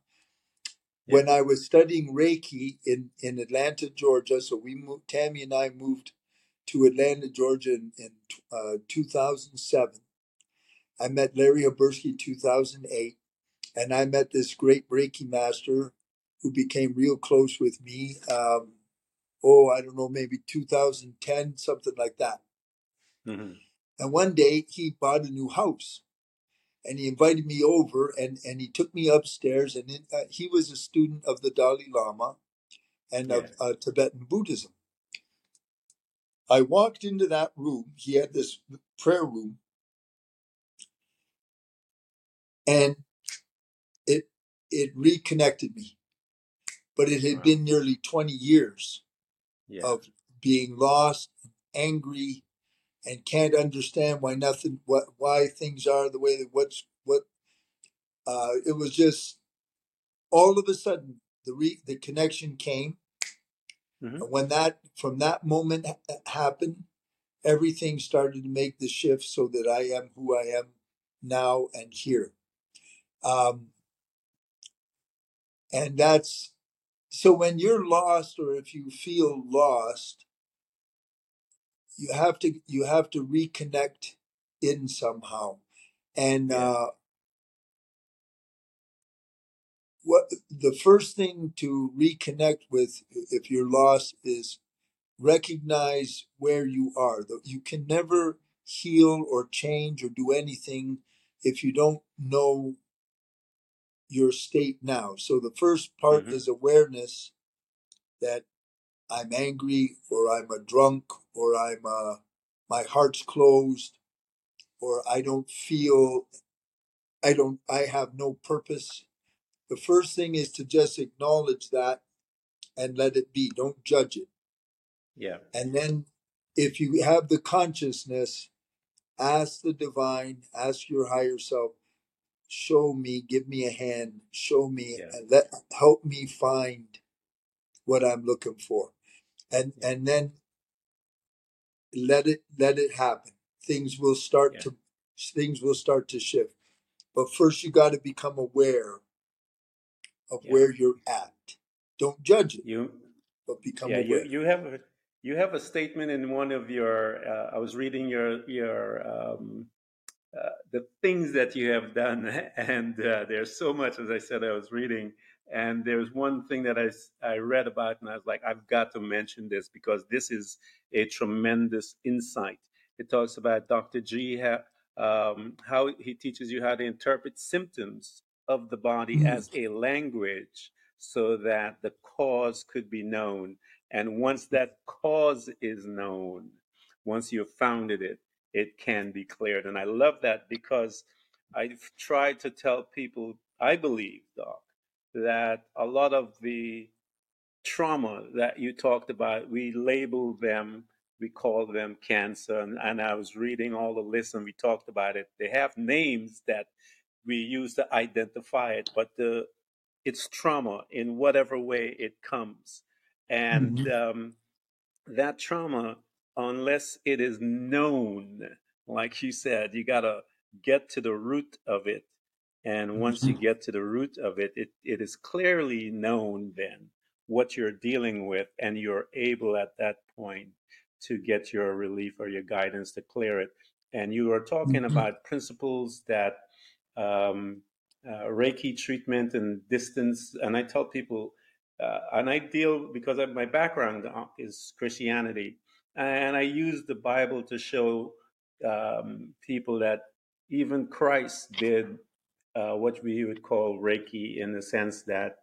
Speaker 1: Yeah.
Speaker 2: when I was studying Reiki in in Atlanta, Georgia. So we moved. Tammy and I moved to Atlanta, Georgia in, in uh, 2007. I met Larry Oberski 2008, and I met this great Reiki master who became real close with me. Um, oh, I don't know, maybe 2010, something like that.
Speaker 1: Mhm.
Speaker 2: And one day he bought a new house and he invited me over and, and he took me upstairs and in, uh, he was a student of the Dalai Lama and of uh, Tibetan Buddhism. I walked into that room. He had this prayer room and it it reconnected me. But it had
Speaker 1: Wow.
Speaker 2: been nearly 20 years
Speaker 1: Yeah.
Speaker 2: of being lost, angry, and can't understand why nothing what why things are the way that what's what uh it was just all of a sudden the re, the connection came
Speaker 1: Mhm.
Speaker 2: and when that from that moment ha- happened everything started to make the shift so that I am who I am now and here um and that's so when you're lost or if you feel lost you have to you have to reconnect in somehow. And uh what the first thing to reconnect with if you're lost is recognize where you are. You can never heal or change or do anything if you don't know your state now. So the first part
Speaker 1: Mhm.
Speaker 2: is awareness that i'm angry or i'm a drunk or i'm uh my heart's closed or i don't feel i don't i have no purpose the first thing is to just acknowledge that and let it be don't judge it
Speaker 1: Yeah.
Speaker 2: And then, if you have the consciousness, ask the divine, ask your higher self, show me, give me a hand, show me,
Speaker 1: Yeah.
Speaker 2: and let help me find what I'm looking for, and and then let it let it happen. Things will start
Speaker 1: Yeah.
Speaker 2: to things will start to shift, but first you got to become aware of
Speaker 1: Yeah.
Speaker 2: where you're at. Don't judge it,
Speaker 1: You
Speaker 2: but become
Speaker 1: yeah, you
Speaker 2: aware.
Speaker 1: you have a you have a statement in one of your uh, I was reading your your um uh, the things that you have done and uh, there's so much as I said I was reading and there's one thing that I, I read about and I was like I've got to mention this because this is a tremendous insight. It talks about Dr. G um, how he teaches you how to interpret symptoms of the body
Speaker 2: Mm,
Speaker 1: as a language so that the cause could be known and once that cause is known once you've founded it it can be cleared. And I love that because I've tried to tell people, I believe, Doc, that a lot of the trauma that you talked about, we label them, we call them cancer. And, and I was reading all the lists and we talked about it. They have names that we use to identify it, but the it's trauma in whatever way it comes. And
Speaker 2: mhm,
Speaker 1: um, that trauma, unless it is known, like you said, you got to get to the root of it. And once you
Speaker 2: mhm,
Speaker 1: get to the root of it, it, it is clearly known then what you're dealing with, and you're able at that point to get your relief or your guidance to clear it. And you are talking
Speaker 2: mhm,
Speaker 1: about principles that um, uh, Reiki treatment and distance. And I tell people, uh, and I deal because my background uh, is Christianity, and I use the Bible to show um, people that even Christ did uh, what we would call Reiki in the sense that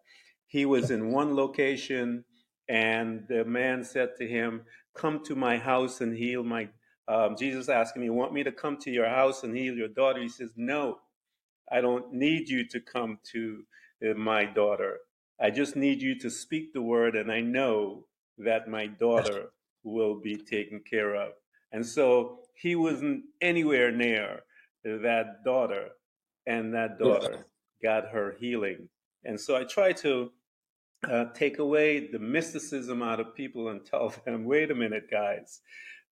Speaker 1: he was in one location, and the man said to him, "Come to my house and heal my." Um, Jesus asked him, "You want me to come to your house and heal your daughter?" He says, "No." I don't need you to come to uh, my daughter. I just need you to speak the word, and I know that my daughter will be taken care of. And so he wasn't anywhere near that daughter, and that daughter got her healing. And so I try to uh, take away the mysticism out of people and tell them, wait a minute, guys,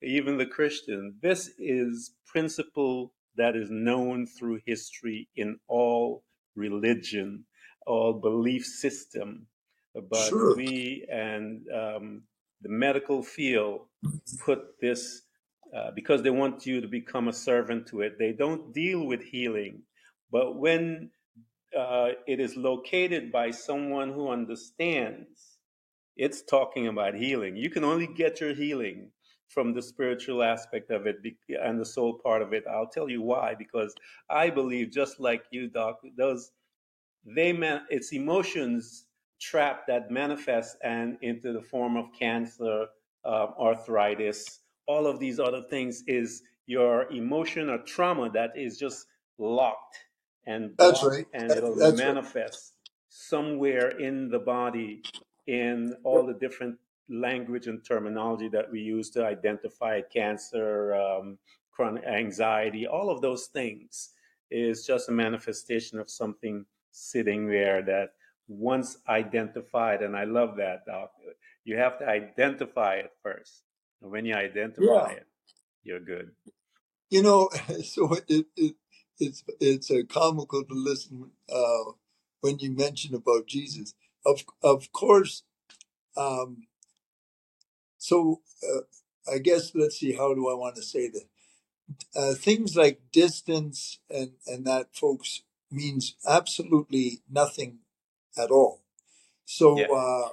Speaker 1: even the Christian, this is principle that is known through history in all religion, all belief system. But
Speaker 2: Sure.
Speaker 1: we and um, the medical field put this uh, because they want you to become a servant to it. They don't deal with healing. But when uh, it is located by someone who understands, it's talking about healing. You can only get your healing from the spiritual aspect of it and the soul part of it. I'll tell you why. Because I believe, just like you, Doc, those they man, it's emotions trap that manifest and into the form of cancer, uh, arthritis, all of these other things is your emotion or trauma that is just locked and
Speaker 2: That's right.
Speaker 1: and
Speaker 2: That-
Speaker 1: it'll
Speaker 2: That's right.
Speaker 1: manifest somewhere in the body in all the different language and terminology that we use to identify cancer, um, chronic anxiety, all of those things is just a manifestation of something sitting there that once identified, and I love that, Doc, you have to identify it first. And when you identify
Speaker 2: Yeah.
Speaker 1: it, you're good.
Speaker 2: You know, so it, it it's it's uh, comical to listen uh, when you mention about Jesus. Of of course, um, so uh, I guess let's see. How do I want to say that? Uh, things like distance and and that, folks, means absolutely nothing at all. So
Speaker 1: Yeah.
Speaker 2: uh,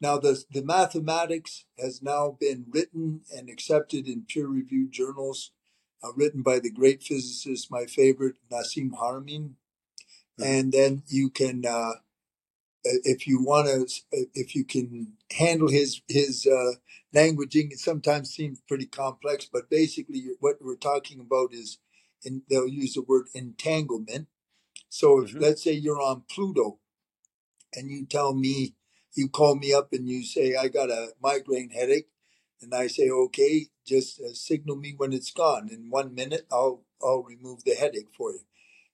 Speaker 2: now the the mathematics has now been written and accepted in peer reviewed journals, uh, written by the great physicist, my favorite Nassim Haramein,
Speaker 1: Mhm.
Speaker 2: and then you can. Uh, if you want to, if you can handle his his uh, languaging, it sometimes seems pretty complex. But basically, what we're talking about is, and they'll use the word entanglement. So if
Speaker 1: hmm
Speaker 2: let's say you're on Pluto, and you tell me, you call me up and you say I got a migraine headache, and I say okay, just uh, signal me when it's gone. In one minute, I'll I'll remove the headache for you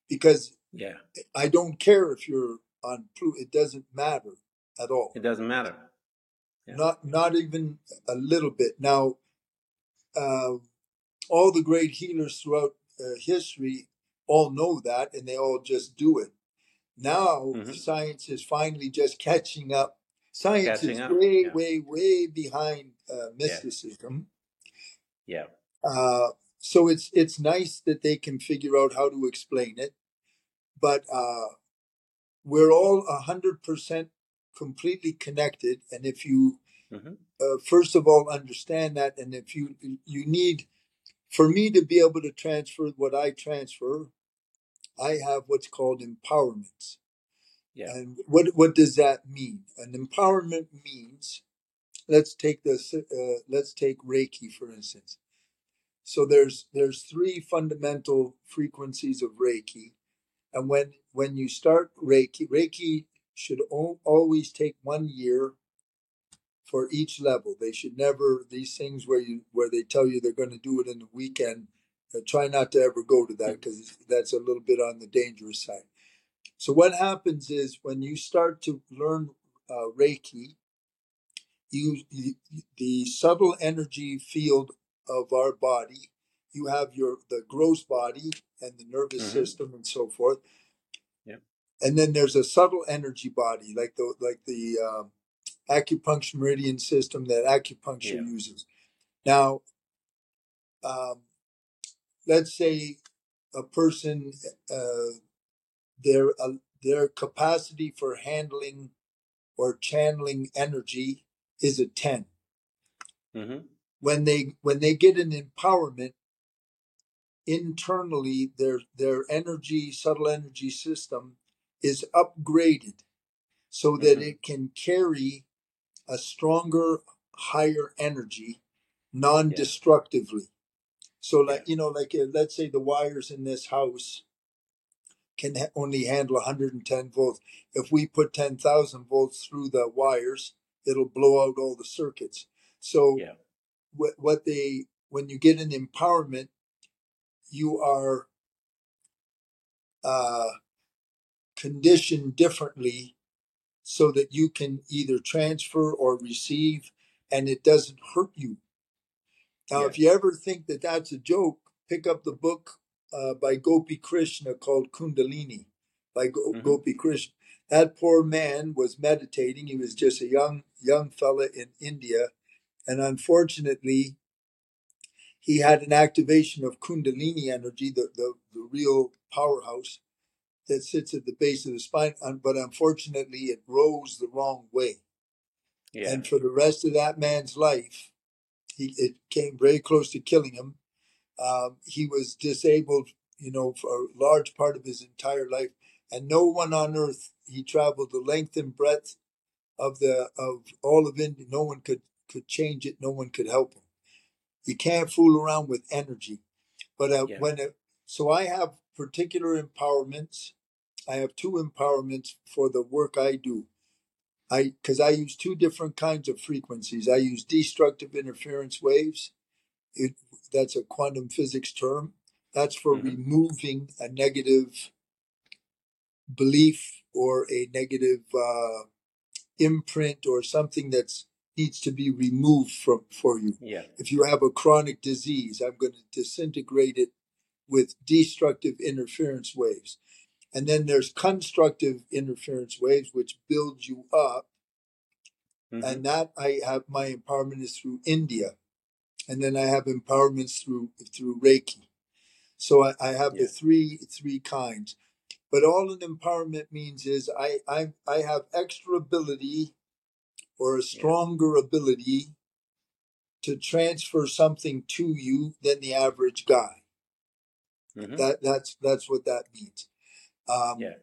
Speaker 2: because
Speaker 1: Yeah.
Speaker 2: I don't care if you're on Pluto. It doesn't matter at all.
Speaker 1: It doesn't matter. Yeah.
Speaker 2: Not not even a little bit. Now, uh, all the great healers throughout uh, history all know that, and they all just do it. Now,
Speaker 1: hmm
Speaker 2: science is finally just catching up. Science
Speaker 1: Catching
Speaker 2: is
Speaker 1: up.
Speaker 2: way,
Speaker 1: Yeah.
Speaker 2: way, way behind uh,
Speaker 1: Yeah.
Speaker 2: mysticism.
Speaker 1: Yeah.
Speaker 2: Uh, so it's it's nice that they can figure out how to explain it, but uh, we're all a hundred percent completely connected. And if you
Speaker 1: hmm
Speaker 2: uh, first of all understand that, and if you you need for me to be able to transfer what I transfer, I have what's called empowerments.
Speaker 1: Yeah.
Speaker 2: And what what does that mean? An empowerment means let's take this uh, let's take Reiki for instance. So there's there's three fundamental frequencies of Reiki, and when when you start Reiki, Reiki should al- always take one year for each level. They should never these things where you where they tell you they're going to do it in a weekend. Uh, try not to ever go to that because that's a little bit on the dangerous side. So what happens is when you start to learn uh, Reiki, you, you the subtle energy field of our body. You have your the gross body and the nervous
Speaker 1: hmm
Speaker 2: system and so forth,
Speaker 1: Yeah.
Speaker 2: and then there's a subtle energy body like the like the um acupuncture meridian system that acupuncture
Speaker 1: Yeah.
Speaker 2: uses. Now, um, let's say a person uh, their uh, their capacity for handling or channeling energy is a 10
Speaker 1: hmm
Speaker 2: when they when they get an empowerment internally their their energy subtle energy system is upgraded so that
Speaker 1: hmm
Speaker 2: it can carry a stronger higher energy non-destructively. So
Speaker 1: Yeah.
Speaker 2: like you know like uh, let's say the wires in this house can ha- only handle 110 volts. If we put 10,000 volts through the wires, it'll blow out all the circuits. So
Speaker 1: Yeah.
Speaker 2: what, what they when you get an empowerment, you are uh, conditioned differently so that you can either transfer or receive and it doesn't hurt you. Now,
Speaker 1: Yeah.
Speaker 2: if you ever think that that's a joke, pick up the book uh, by Gopi Krishna called Kundalini by Go-
Speaker 1: Mhm.
Speaker 2: Gopi Krishna. That poor man was meditating. He was just a young young fella in India, and unfortunately, he had an activation of Kundalini energy, the, the, the real powerhouse that sits at the base of the spine. But unfortunately, it rose the wrong way.
Speaker 1: Yeah.
Speaker 2: And for the rest of that man's life, he, it came very close to killing him. Um, he was disabled, you know, for a large part of his entire life. And no one on earth, he traveled the length and breadth of the of all of India. No one could could change it. No one could help him. You can't fool around with energy. But uh,
Speaker 1: Yeah.
Speaker 2: when it, so I have particular empowerments. I have two empowerments for the work I do. I because I use two different kinds of frequencies. I use destructive interference waves. It, that's a quantum physics term. That's for
Speaker 1: Mhm.
Speaker 2: removing a negative belief or a negative uh, imprint or something that's needs to be removed from for you.
Speaker 1: Yeah.
Speaker 2: If you have a chronic disease, I'm going to disintegrate it with destructive interference waves. And then there's constructive interference waves, which build you up.
Speaker 1: Mhm.
Speaker 2: And that I have my empowerment is through India. And then I have empowerments through through Reiki. So I, I have
Speaker 1: Yeah.
Speaker 2: the three three kinds. But all an empowerment means is I I, I have extra ability or a
Speaker 1: Yeah.
Speaker 2: stronger ability to transfer something to you than the average guy.
Speaker 1: Mhm.
Speaker 2: That that's that's what that means. Um,
Speaker 1: Yeah.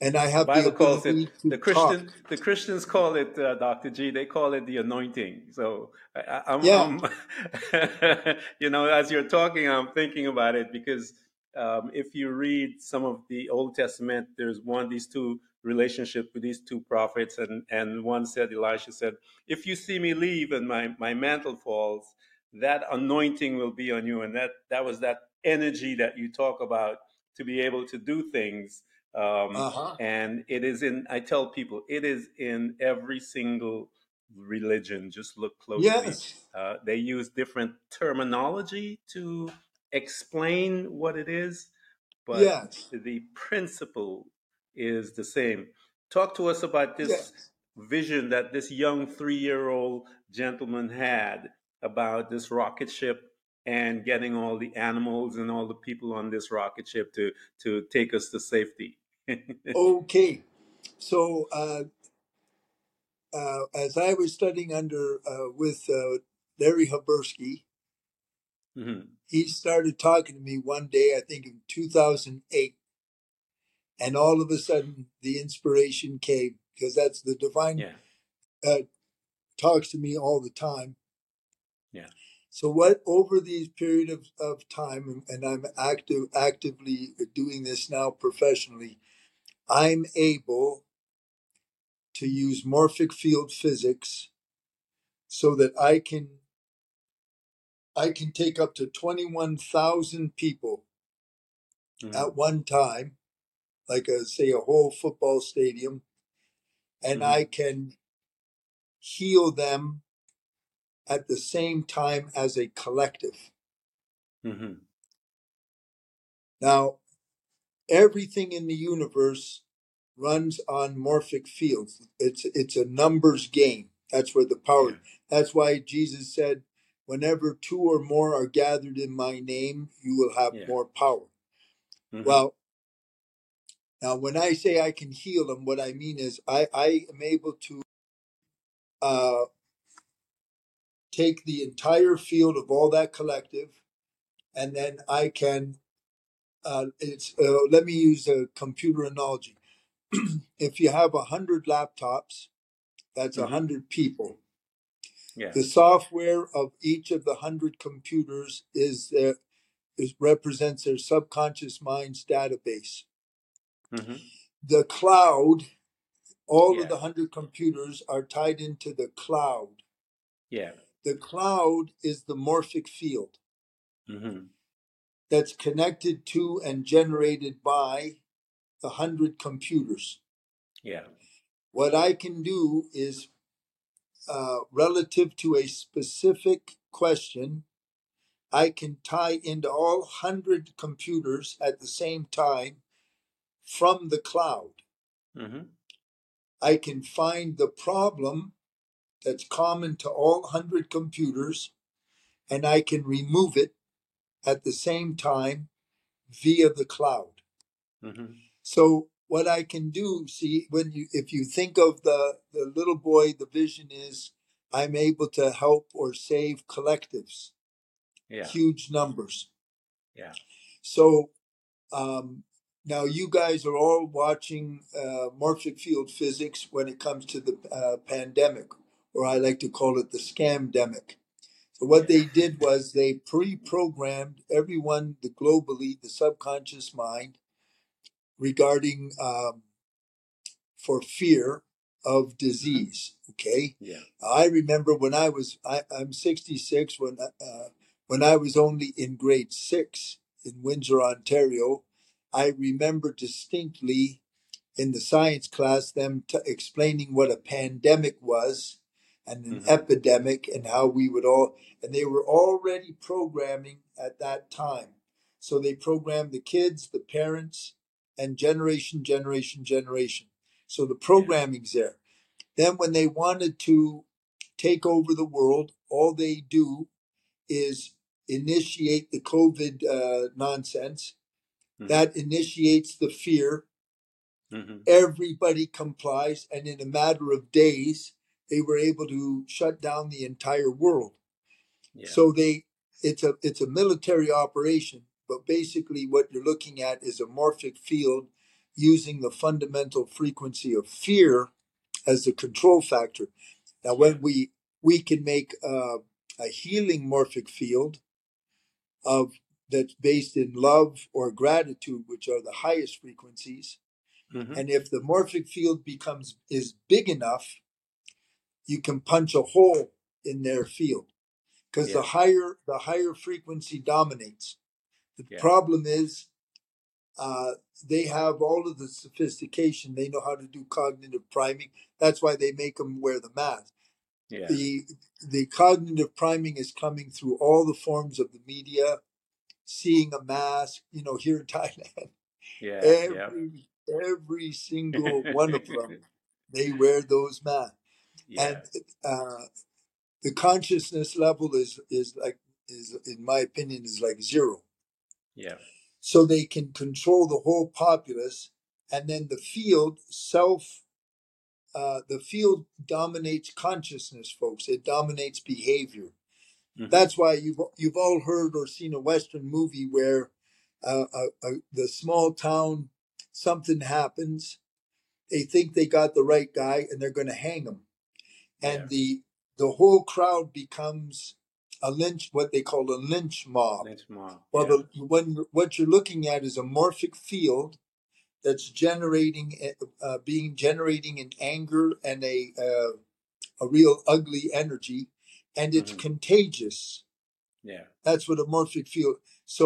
Speaker 2: and I have the
Speaker 1: Bible calls it the
Speaker 2: talk.
Speaker 1: Christian. The Christians call it uh, Doctor G. They call it the anointing. So I, I- I'm,
Speaker 2: Yeah,
Speaker 1: I'm you know, as you're talking, I'm thinking about it because um, if you read some of the Old Testament, there's one these two relationship with these two prophets, and and one said, Elisha said, "If you see me leave and my my mantle falls, that anointing will be on you," and that that was that energy that you talk about to be able to do things. Um,
Speaker 2: uh huh.
Speaker 1: and it is in i tell people it is in every single religion just look closely
Speaker 2: Yes,
Speaker 1: uh, they use different terminology to explain what it is but
Speaker 2: yes,
Speaker 1: the principle is the same talk to us about this
Speaker 2: yes.
Speaker 1: vision that this young three-year-old gentleman had about this rocket ship and getting all the animals and all the people on this rocket ship to to take us to safety
Speaker 2: Okay. So uh, uh, as I was studying under uh, with uh, Larry Habersky,
Speaker 1: Mhm.
Speaker 2: he started talking to me one day, I think in 2008, and all of a sudden the inspiration came because that's the divine
Speaker 1: Yeah,
Speaker 2: uh, talks to me all the time.
Speaker 1: yeah,
Speaker 2: So what over these period of, of time, and, and I'm active actively doing this now professionally, I'm able to use morphic field physics so that I can I can take up to 21,000 people
Speaker 1: Mhm.
Speaker 2: at one time, like a say a whole football stadium, and
Speaker 1: Mhm.
Speaker 2: I can heal them at the same time as a collective.
Speaker 1: Mhm.
Speaker 2: Now, everything in the universe runs on morphic fields. It's it's a numbers game. That's where the power.
Speaker 1: yeah,
Speaker 2: That's why Jesus said, "Whenever two or more are gathered in my name, you will have
Speaker 1: yeah,
Speaker 2: more power."
Speaker 1: Mhm.
Speaker 2: Well, now when I say I can heal them, what I mean is I I am able to uh, take the entire field of all that collective, and then I can. Uh, it's uh, let me use a computer analogy. if you have a hundred laptops, that's a
Speaker 1: Mhm.
Speaker 2: hundred people.
Speaker 1: Yeah,
Speaker 2: The software of each of the hundred computers is their is represents their subconscious mind's database.
Speaker 1: hmm
Speaker 2: The cloud, all of the 100 computers are tied into the cloud.
Speaker 1: Yeah.
Speaker 2: The cloud is the morphic field
Speaker 1: hmm
Speaker 2: that's connected to and generated by the 100 computers.
Speaker 1: Yeah.
Speaker 2: What I can do is, uh, relative to a specific question, I can tie into all 100 computers at the same time from the cloud.
Speaker 1: hmm
Speaker 2: I can find the problem that's common to all 100 computers and I can remove it at the same time via the cloud.
Speaker 1: hmm
Speaker 2: So what I can do, see, when you if you think of the the little boy, the vision is I'm able to help or save collectives,
Speaker 1: Yeah.
Speaker 2: huge numbers.
Speaker 1: Yeah.
Speaker 2: So um, now you guys are all watching uh, morphic field physics when it comes to the uh, pandemic, or I like to call it the scamdemic. So what they did was they pre-programmed everyone, the globally, the subconscious mind, regarding um, for fear of disease. Okay,
Speaker 1: Yeah.
Speaker 2: I remember when I was I, I'm 66 when uh, when I was only in grade six in Windsor, Ontario. I remember distinctly in the science class them t- explaining what a pandemic was and an
Speaker 1: Mhm.
Speaker 2: epidemic and how we would all and they were already programming at that time so they programmed the kids the parents and generation generation generation. So the programming's there. Then when they wanted to take over the world all they do is initiate the covid uh, nonsense.
Speaker 1: Mhm.
Speaker 2: that initiates the fear.
Speaker 1: Hmm
Speaker 2: everybody complies and in a matter of days they were able to shut down the entire world.
Speaker 1: Yeah.
Speaker 2: so they it's a it's a military operation but basically what you're looking at is a morphic field using the fundamental frequency of fear as the control factor now when we we can make uh, a healing morphic field of that's based in love or gratitude which are the highest frequencies
Speaker 1: hmm
Speaker 2: and if the morphic field becomes is big enough, you can punch a hole in their field because
Speaker 1: Yeah.
Speaker 2: the higher the higher frequency dominates. The
Speaker 1: Yeah.
Speaker 2: problem is uh, they have all of the sophistication. They know how to do cognitive priming. That's why they make them wear the mask.
Speaker 1: Yeah.
Speaker 2: The the cognitive priming is coming through all the forms of the media. Seeing a mask, you know, here in Thailand,
Speaker 1: Yeah. Yeah.
Speaker 2: every every single one of them they wear those masks
Speaker 1: Yeah.
Speaker 2: and uh, the consciousness level is is like is in my opinion is like zero
Speaker 1: Yeah.
Speaker 2: so they can control the whole populace and then the field self uh, the field dominates consciousness folks it dominates behavior
Speaker 1: Mhm.
Speaker 2: that's why you've you've all heard or seen a western movie where uh, uh, uh, the small town something happens they think they got the right guy and they're going to hang him and
Speaker 1: Yeah.
Speaker 2: the the whole crowd becomes a lynch what they call a lynch mob
Speaker 1: Lynch mob.
Speaker 2: well
Speaker 1: Yeah.
Speaker 2: the when what you're looking at is a morphic field that's generating uh, being generating an anger and a uh, a real ugly energy and it's
Speaker 1: Mhm.
Speaker 2: contagious
Speaker 1: Yeah.
Speaker 2: that's what a morphic field so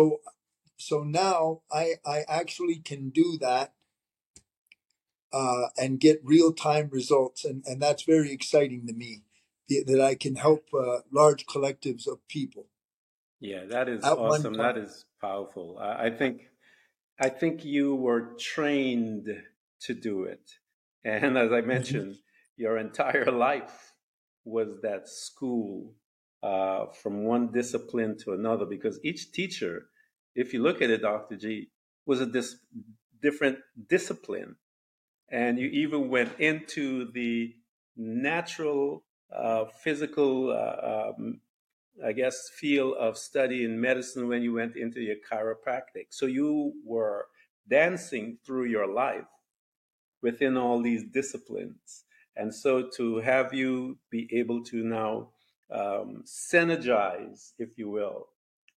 Speaker 2: so now i i actually can do that uh, and get real time results, and, and that's very exciting to me that I can help uh, large collectives of people
Speaker 1: Yeah. That is
Speaker 2: at
Speaker 1: awesome. That is powerful. I, think I think you were trained to do it. And as I
Speaker 2: Mhm.
Speaker 1: mentioned, your entire life was that school uh, from one discipline to another because each teacher, if you look at it, Dr. G, was a dis- different discipline. And you even went into the natural, physical, uh, um, I guess, field of study in medicine when you went into your chiropractic. So you were dancing through your life within all these disciplines. And so to have you be able to now um, synergize, if you will,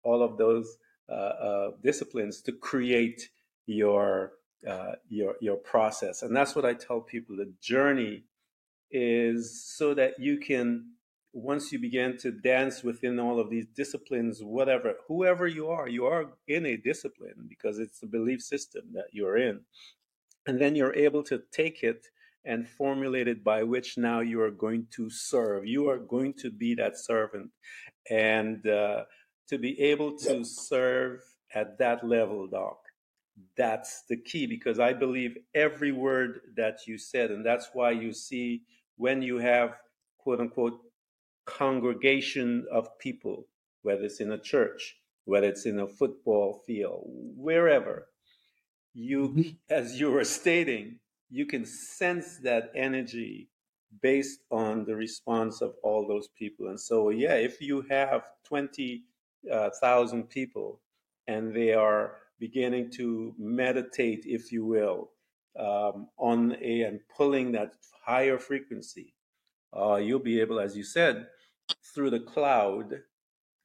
Speaker 1: all of those uh, uh, disciplines to create your uh, your your process. And that's what I tell people. The journey is so that you can once you begin to dance within all of these disciplines, whatever, whoever you are, you are in a discipline because it's the belief system that you're in. And then you're able to take it and formulate it by which now you are going to serve. You are going to be that servant. And uh, to be able to serve at that level, Doc, that's the key because I believe every word that you said. And that's why you see when you have quote unquote congregation of people, whether it's in a church, whether it's in a football field, wherever, you, mm-hmm. as you were stating, you can sense that energy based on the response of all those people. And so, yeah, if you have 20,000 uh, people and they are beginning to meditate, if you will, um, on a and pulling that higher frequency, uh, you'll be able, as you said, through the cloud.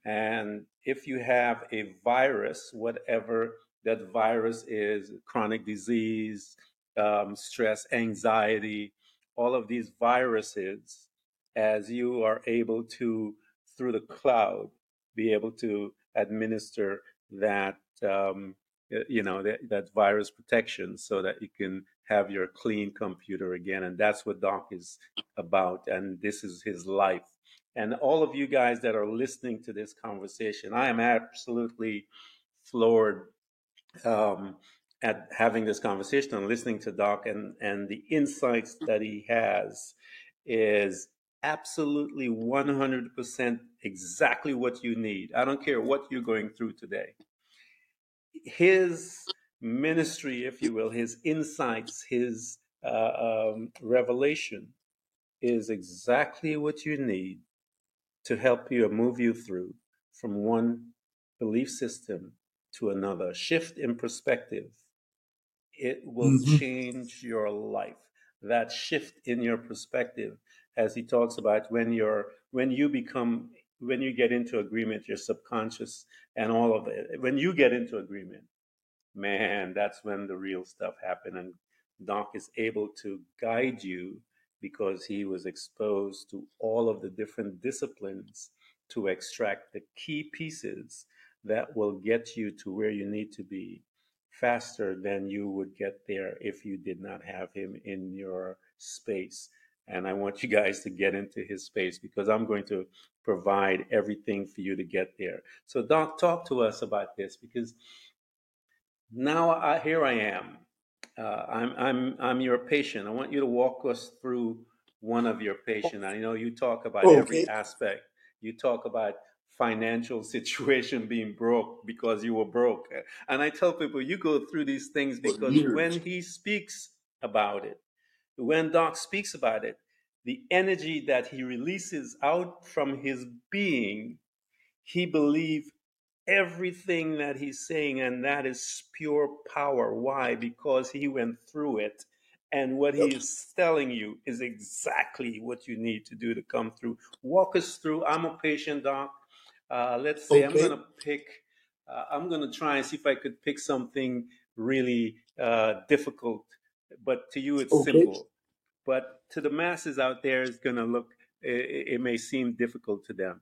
Speaker 1: And if you have a virus, whatever that virus is, chronic disease, um, stress, anxiety, all of these viruses, as you are able to, through the cloud, be able to administer that, um, you know, that, that virus protection so that you can have your clean computer again. And that's what Doc is about. And this is his life. And all of you guys that are listening to this conversation, I am absolutely floored um, at having this conversation and listening to Doc and, and the insights that he has is absolutely 100% exactly what you need. I don't care what you're going through today. His ministry, if you will, his insights, his uh, um, revelation is exactly what you need to help you or move you through from one belief system to another. Shift in perspective. It will mm-hmm. change your life. That shift in your perspective, as he talks about when you're when you become when you get into agreement, your subconscious and all of it. When you get into agreement, man, that's when the real stuff happens. And Doc is able to guide you because he was exposed to all of the different disciplines to extract the key pieces that will get you to where you need to be faster than you would get there if you did not have him in your space. And I want you guys to get into his space because I'm going to provide everything for you to get there. So, Doc, talk to us about this because now I, here I am. Uh, I'm, I'm, I'm your patient. I want you to walk us through one of your patients. I know you talk about okay. every aspect. You talk about financial situation being broke because you were broke. And I tell people, you go through these things because when he speaks about it, when Doc speaks about it, the energy that he releases out from his being, he believes everything that he's saying, and that is pure power. Why? Because he went through it. And what he is telling you is exactly what you need to do to come through. Walk us through. I'm a patient, doc. Uh, let's say okay. I'm going to pick, uh, I'm going to try and see if I could pick something really uh, difficult. But to you, it's okay. simple. But to the masses out there, it's going to look, it, it may seem difficult to them.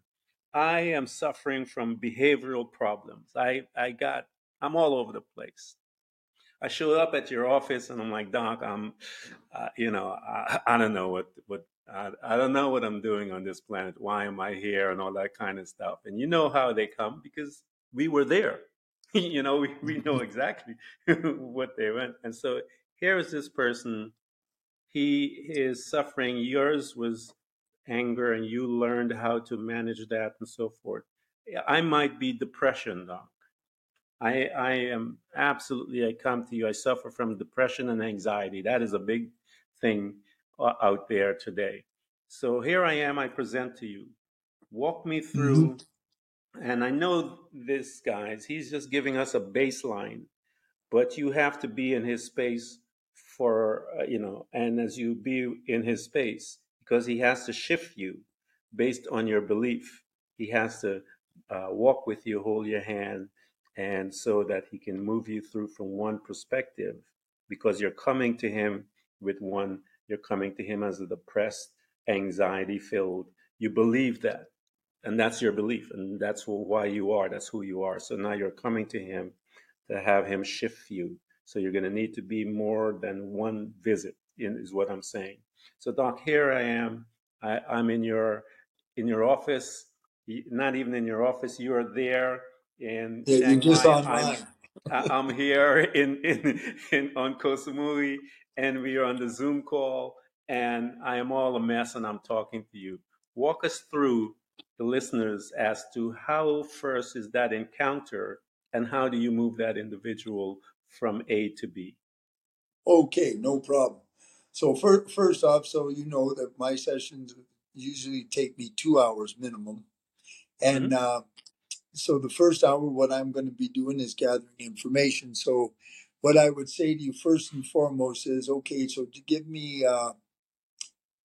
Speaker 1: I am suffering from behavioral problems. I, I got, I'm all over the place. I showed up at your office and I'm like, Doc, I'm, uh, you know, I, I, don't know what, what, I, I don't know what I'm doing on this planet. Why am I here and all that kind of stuff. And you know how they come because we were there. you know, we, we know exactly what they went. And so here is this person. He is suffering. Yours was anger and you learned how to manage that and so forth. I might be depression, doc. I, I am absolutely, I come to you, I suffer from depression and anxiety. That is a big thing uh, out there today. So here I am, I present to you. Walk me through, mm-hmm. and I know this, guys, he's just giving us a baseline, but you have to be in his space for, uh, you know, and as you be in his space, because he has to shift you based on your belief. He has to uh, walk with you, hold your hand, and so that he can move you through from one perspective because you're coming to him with one, you're coming to him as a depressed, anxiety filled. You believe that, and that's your belief, and that's why you are, that's who you are. So now you're coming to him to have him shift you. So you're going to need to be more than one visit, is what I'm saying. So, Doc, here I am. I, I'm in your in your office. Not even in your office. You are there in
Speaker 2: Yeah, you're just
Speaker 1: Shanghai. I'm. I'm here in in, in on Koh Samui, and we are on the Zoom call, and I am all a mess, and I'm talking to you. Walk us through the listeners as to how first is that encounter, and how do you move that individual from A to B?
Speaker 2: Okay, no problem. So fir- first off, so you know that my sessions usually take me two hours minimum, and
Speaker 1: hmm
Speaker 2: uh, so the first hour, what I'm going to be doing is gathering information. So what I would say to you first and foremost is, okay, so to give me, uh,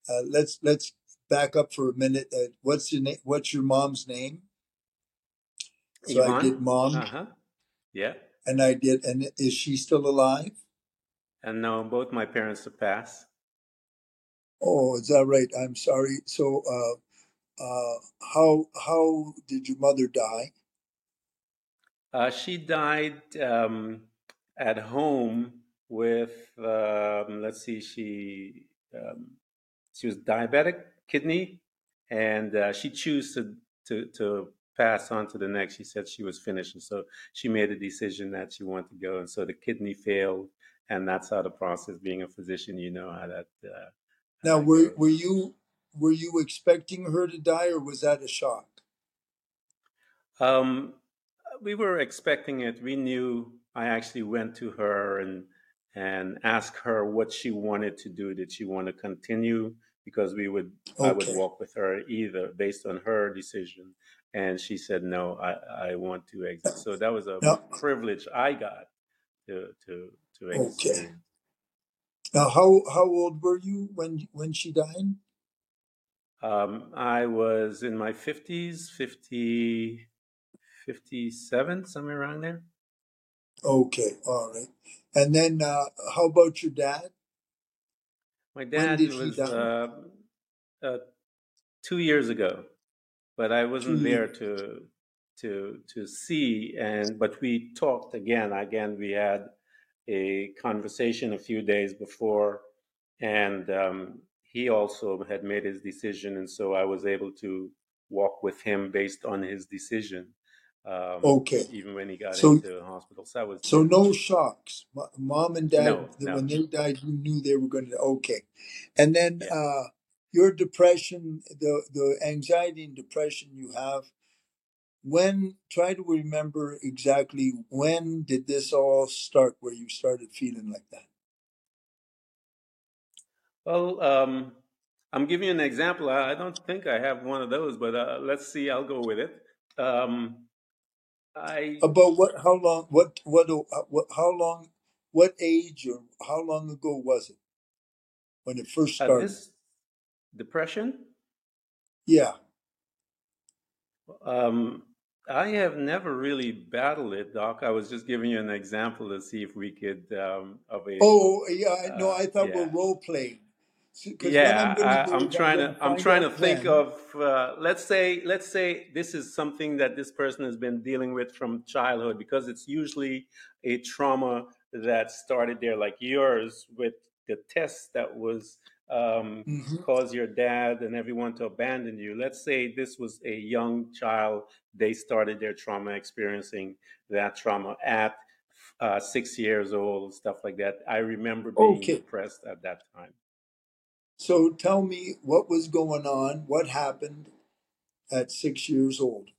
Speaker 2: uh, let's let's back up for a minute. Uh, what's your name? What's your mom's name? So I
Speaker 1: get
Speaker 2: mom,
Speaker 1: Uh huh. Yeah.
Speaker 2: And I did, and is she still alive?
Speaker 1: And no, both my parents have passed.
Speaker 2: Oh, is that right? I'm sorry. So, uh, uh, how how did your mother die?
Speaker 1: Uh, she died um, at home with, um, let's see, she um, she was diabetic kidney, and uh, she chose to, to to pass on to the next. She said she was finished, and so she made a decision that she wanted to go, and so the kidney failed, and that's how the process. Being a physician, you know how that uh, how
Speaker 2: Now,
Speaker 1: that
Speaker 2: were
Speaker 1: goes.
Speaker 2: were you were you expecting her to die, or was that a shock?
Speaker 1: Um, we were expecting it. We knew. I actually went to her and and asked her what she wanted to do. Did she want to continue? Because we would, I would walk with her either based on her decision. And she said, "No, I, I want to exit." So that was a
Speaker 2: Now,
Speaker 1: privilege I got to to to
Speaker 2: okay.
Speaker 1: experience.
Speaker 2: Now, how how old were you when when she died?
Speaker 1: Um, I was in my fifties, 50, 57, somewhere around there.
Speaker 2: Okay, all right. And then, uh, how about your dad?
Speaker 1: My
Speaker 2: When
Speaker 1: dad
Speaker 2: did he
Speaker 1: was
Speaker 2: die?
Speaker 1: uh, uh, two years ago, but I wasn't there to to to see. And but we talked again. Again, we had a conversation a few days before, and um, he also had made his decision, and so I was able to walk with him based on his decision, um,
Speaker 2: Okay.
Speaker 1: even when he got
Speaker 2: So
Speaker 1: into the hospital. So that was
Speaker 2: so no shocks. Mo- Mom and dad,
Speaker 1: No, no.
Speaker 2: when they died, you knew they were going to. Okay. And then
Speaker 1: Yeah.
Speaker 2: uh, your depression, the the anxiety and depression you have. When try to remember exactly when did this all start? Where you started feeling like that?
Speaker 1: Well, um, I'm giving you an example. I don't think I have one of those, but uh, let's see. I'll go with it. Um, I
Speaker 2: About what? How long? What? What? uh, what how long? What age or how long ago was it when it first
Speaker 1: uh,
Speaker 2: started?
Speaker 1: this depression.
Speaker 2: Yeah.
Speaker 1: Um, I have never really battled it, Doc. I was just giving you an example to see if we could um, of a
Speaker 2: Oh, yeah. I- No,
Speaker 1: uh,
Speaker 2: I thought
Speaker 1: yeah.
Speaker 2: we're role playing. I'm
Speaker 1: Yeah,
Speaker 2: going
Speaker 1: I, I'm
Speaker 2: I'm
Speaker 1: trying to I'm trying to think of uh, let's say let's say this is something that this person has been dealing with from childhood because it's usually a trauma that started there, like yours with the test that was um,
Speaker 2: hmm
Speaker 1: caused your dad and everyone to abandon you. Let's say this was a young child; they started their trauma experiencing that trauma at uh, six years old, stuff like that. I remember being
Speaker 2: Okay.
Speaker 1: depressed at that time.
Speaker 2: So tell me what was going on, what happened at six years old,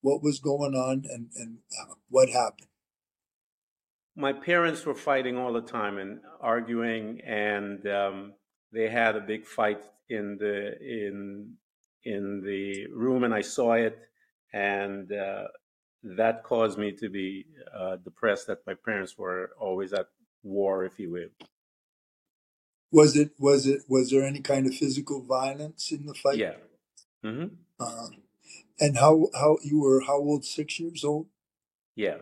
Speaker 2: what was going on, and and uh, what happened.
Speaker 1: my parents were fighting all the time and arguing and um, they had a big fight in the in in the room and i saw it and uh, that caused me to be uh, depressed that my parents were always at war if you will
Speaker 2: Was it was it was there any kind of physical violence in the fight?
Speaker 1: yeah hmm
Speaker 2: Uh, and how how you were how old? Six years old.
Speaker 1: yeah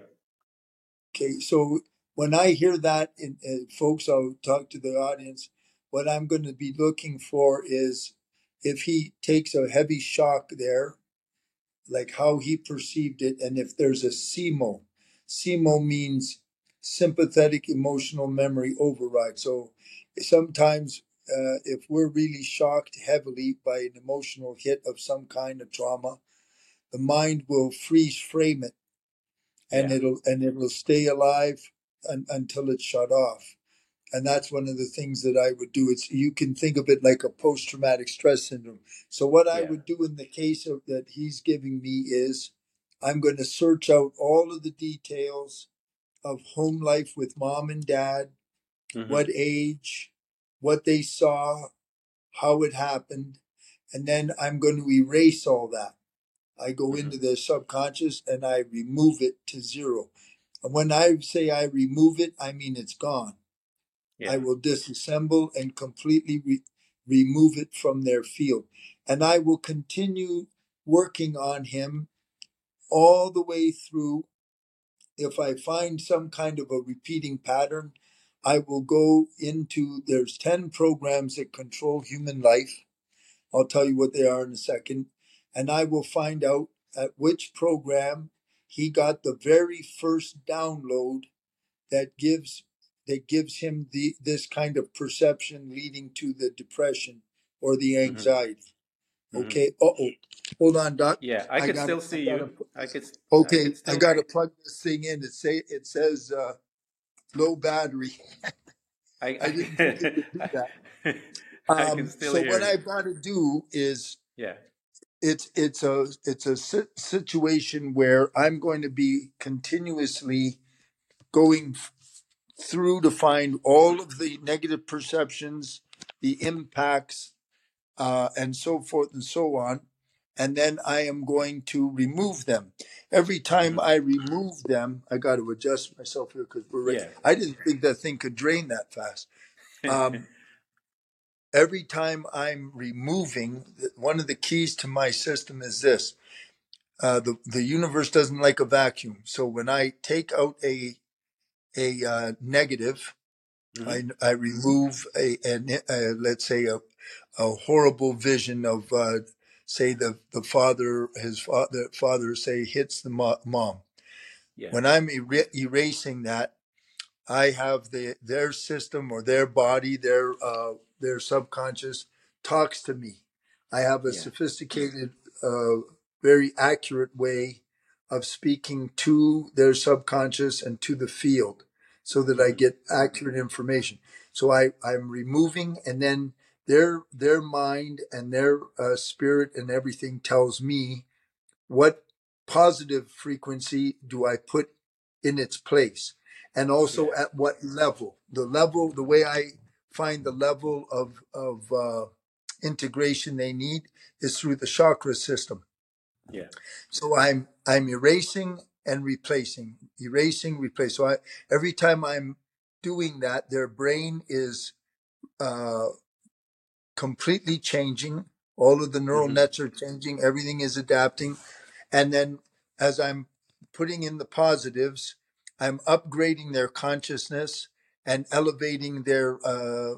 Speaker 2: Okay, so when I hear that, in, uh, folks, I'll talk to the audience. What I'm going to be looking for is if he takes a heavy shock there, like how he perceived it, and if there's a SEMO. SEMO means sympathetic emotional memory override. So sometimes uh, if we're really shocked heavily by an emotional hit of some kind of trauma, the mind will freeze frame it and
Speaker 1: Yeah.
Speaker 2: it'll and it will stay alive un, until it's shut off and that's one of the things that i would do. It's you can think of it like a post-traumatic stress syndrome. So what i would do in the case of that he's giving me is i'm going to search out all of the details of home life with mom and dad
Speaker 1: hmm
Speaker 2: what age what they saw how it happened and then i'm going to erase all that. I go
Speaker 1: hmm
Speaker 2: into the subconscious and I remove it to zero. And when I say I remove it, I mean it's gone. I will disassemble and completely re- remove it from their field. And I will continue working on him all the way through. If I find some kind of a repeating pattern, I will go into there's 10 programs that control human life. I'll tell you what they are in a second. And I will find out at which program he got the very first download that gives that gives him the this kind of perception leading to the depression or the
Speaker 1: hmm
Speaker 2: anxiety.
Speaker 1: hmm
Speaker 2: Okay. Uh oh. Hold on, Doc.
Speaker 1: Yeah. I
Speaker 2: I
Speaker 1: could
Speaker 2: got
Speaker 1: still
Speaker 2: I
Speaker 1: see
Speaker 2: got
Speaker 1: you.
Speaker 2: to
Speaker 1: I could. s- I
Speaker 2: Okay,
Speaker 1: could
Speaker 2: I got to plug this thing in. It say it says uh, low battery.
Speaker 1: I.
Speaker 2: I didn't think do
Speaker 1: I,
Speaker 2: that.
Speaker 1: I can
Speaker 2: Um,
Speaker 1: still
Speaker 2: so
Speaker 1: hear
Speaker 2: what
Speaker 1: you.
Speaker 2: I've got to do is
Speaker 1: Yeah.
Speaker 2: it's it's a it's a situation where I'm going to be continuously going f- through to find all of the negative perceptions, the impacts, uh, and so forth and so on, and then I am going to remove them. Every time
Speaker 1: hmm
Speaker 2: I remove them, I got to adjust myself here because we're. Right.
Speaker 1: Yeah.
Speaker 2: I didn't think that thing could drain that fast. Um, every time I'm removing, one of the keys to my system is this uh, the the universe doesn't like a vacuum. So when I take out a a uh, negative,
Speaker 1: hmm
Speaker 2: I I remove a, an uh let's say a a horrible vision of uh, say the the father his father father say hits the mo- mom.
Speaker 1: Yeah.
Speaker 2: When I'm er- erasing that, I have the their system or their body, their uh, their subconscious talks to me. I have a
Speaker 1: Yeah.
Speaker 2: sophisticated, uh, very accurate way of speaking to their subconscious and to the field, so that I
Speaker 1: hmm
Speaker 2: get accurate information. So I I'm removing, and then their their mind and their uh, spirit and everything tells me what positive frequency do I put in its place? And also
Speaker 1: Yeah.
Speaker 2: at what level? The level, the way I find the level of, of uh, integration they need is through the chakra system.
Speaker 1: Yeah.
Speaker 2: So I'm I'm erasing and replacing, erasing, replace. So I, every time I'm doing that, their brain is uh, completely changing. All of the neural
Speaker 1: hmm
Speaker 2: nets are changing. Everything is adapting and then as I'm putting in the positives, I'm upgrading their consciousness and elevating their, uh,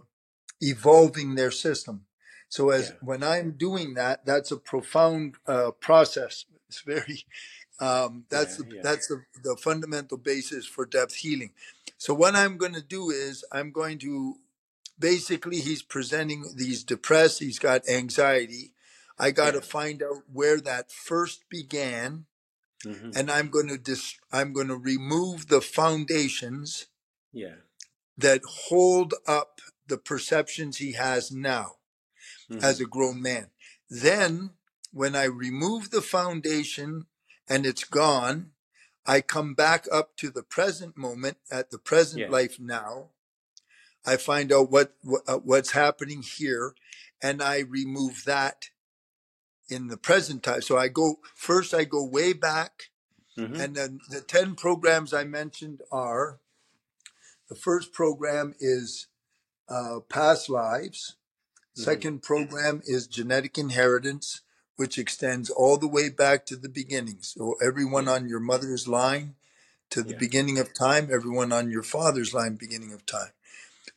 Speaker 2: evolving their system. So as
Speaker 1: Yeah.
Speaker 2: when I'm doing that, that's a profound uh, process. It's very, um, that's
Speaker 1: Yeah.
Speaker 2: the,
Speaker 1: Yeah.
Speaker 2: that's the, the fundamental basis for depth healing. So what I'm going to do is I'm going to basically he's presenting these depressed, he's got anxiety. I got to find out where that first began
Speaker 1: hmm
Speaker 2: and I'm going to dis- I'm going to remove the foundations
Speaker 1: Yeah.
Speaker 2: that hold up the perceptions he has now
Speaker 1: hmm
Speaker 2: as a grown man. Then when I remove the foundation and it's gone, I come back up to the present moment at the present
Speaker 1: Yeah.
Speaker 2: life now. I find out what, what uh, what's happening here and I remove that in the present time. So I go first I go way back
Speaker 1: hmm
Speaker 2: and then the 10 programs I mentioned are the first program is uh, past lives. Second program is genetic inheritance, which extends all the way back to the beginning. So everyone on your mother's line to the
Speaker 1: Yeah.
Speaker 2: beginning of time, everyone on your father's line, beginning of time.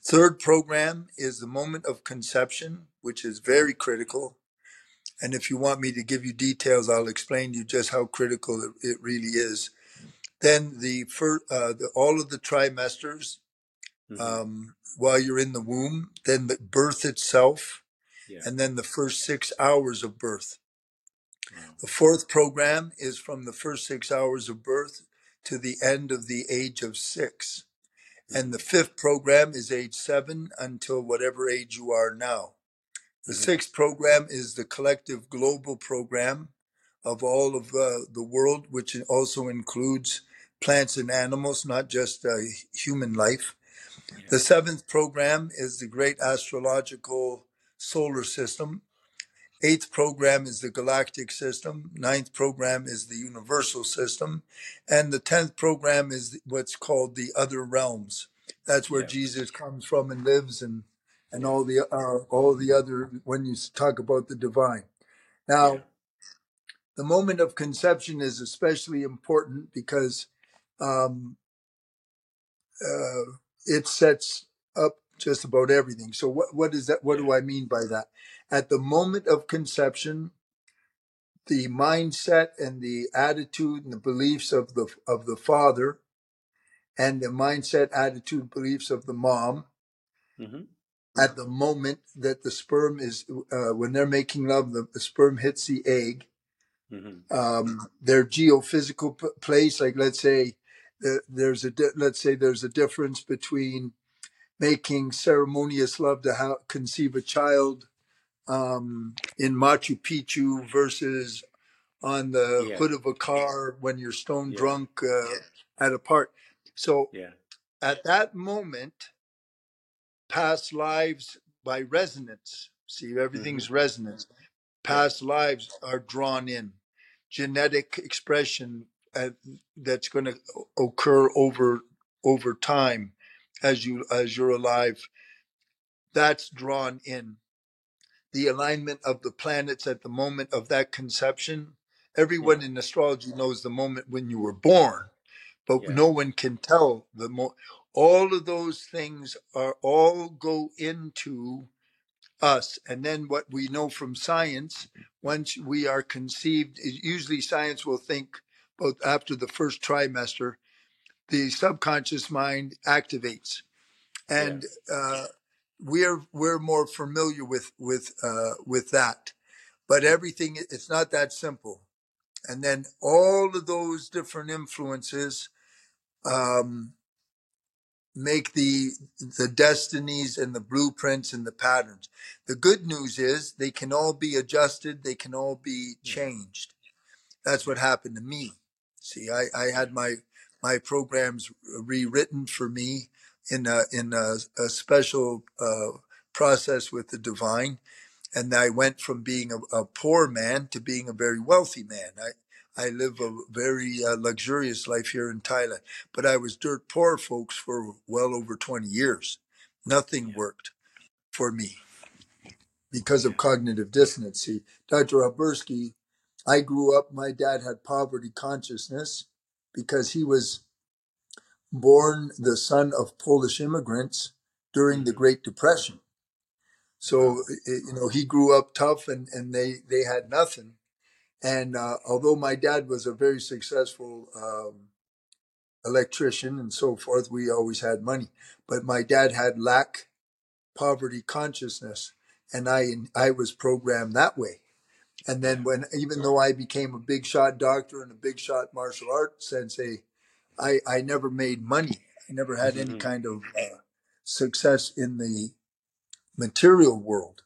Speaker 2: Third program is the moment of conception, which is very critical. And if you want me to give you details, I'll explain to you just how critical it, it really is. Then the, fir- uh, the all of the trimesters
Speaker 1: hmm
Speaker 2: um, while you're in the womb, then the birth itself,
Speaker 1: Yeah.
Speaker 2: and then the first six hours of birth.
Speaker 1: Wow.
Speaker 2: The fourth program is from the first six hours of birth to the end of the age of six. And the fifth program is age seven until whatever age you are now. The
Speaker 1: Mhm.
Speaker 2: sixth program is the collective global program of all of uh, the world, which also includes plants and animals, not just uh, human life.
Speaker 1: Yeah.
Speaker 2: The seventh program is the great astrological solar system. Eighth program is the galactic system. Ninth program is the universal system. And the tenth program is what's called the other realms. That's where
Speaker 1: Yeah.
Speaker 2: Jesus comes from and lives and, and all the uh, all the other when you talk about the divine.
Speaker 1: Yeah.
Speaker 2: Now, the moment of conception is especially important because um, uh, it sets up just about everything. So what what is that? What do I mean by that? At the moment of conception, the mindset and the attitude and the beliefs of the of the father and the mindset, attitude, beliefs of the mom
Speaker 1: hmm
Speaker 2: at the moment that the sperm is uh, when they're making love, the, the sperm hits the egg.
Speaker 1: hmm
Speaker 2: Um, their geophysical p- place, like let's say there's a di- let's say there's a difference between making ceremonious love to conceive a child um, in Machu Picchu versus on the
Speaker 1: Yeah.
Speaker 2: hood of a car when you're stone
Speaker 1: Yeah.
Speaker 2: drunk uh, at a park. So
Speaker 1: Yeah.
Speaker 2: at that moment, past lives by resonance. See, everything's resonance.
Speaker 1: Yeah.
Speaker 2: Past lives are drawn in. Genetic expression uh, that's going to occur over over time as you as you're alive. That's drawn in. The alignment of the planets at the moment of that conception. Everyone
Speaker 1: Yeah.
Speaker 2: in astrology knows the moment when you were born, but
Speaker 1: Yeah.
Speaker 2: no one can tell the mo. All of those things are all go into us. And then what we know from science, once we are conceived, usually science will think both after the first trimester, the subconscious mind activates. And uh, we're we're more familiar with with uh, with that. But everything it's not that simple. And then all of those different influences um, make the the destinies and the blueprints and the patterns. The good news is they can all be adjusted, they can all be changed. That's what happened to me. See, I, I had my my programs rewritten for me in a in a, a special uh, process with the divine, and I went from being a, a poor man to being a very wealthy man. I I live a very uh, luxurious life here in Thailand, but I was dirt poor, folks, for well over twenty years. Nothing worked for me because of cognitive dissonance. See, Dr. Albersky, I grew up, my dad had poverty consciousness because he was born the son of Polish immigrants during the
Speaker 1: hmm
Speaker 2: Great Depression. So,
Speaker 1: Wow.
Speaker 2: i- i- you know, he grew up tough and, and they, they had nothing. And uh, although my dad was a very successful um, electrician and so forth, we always had money. But my dad had lack poverty consciousness, and I I was programmed that way. And then when even though I became a big shot doctor and a big shot martial arts sensei, I I never made money. I never had any
Speaker 1: hmm
Speaker 2: kind of uh, success in the material world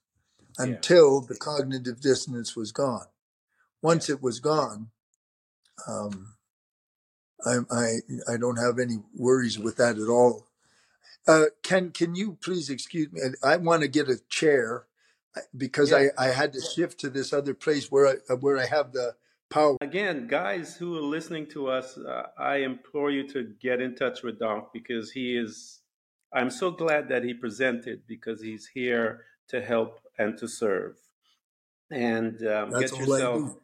Speaker 1: Yeah.
Speaker 2: until the cognitive dissonance was gone.
Speaker 1: Yeah.
Speaker 2: Once it was gone, um, I, I I don't have any worries with that at all. Uh, can can you please excuse me? I want to get a chair because
Speaker 1: Yeah.
Speaker 2: I, I had to shift to this other place where I where I have the power.
Speaker 1: Again, guys who are listening to us, uh, I implore you to get in touch with Doc because he is. I'm so glad that he presented because he's here to help and to serve. And um, get yourself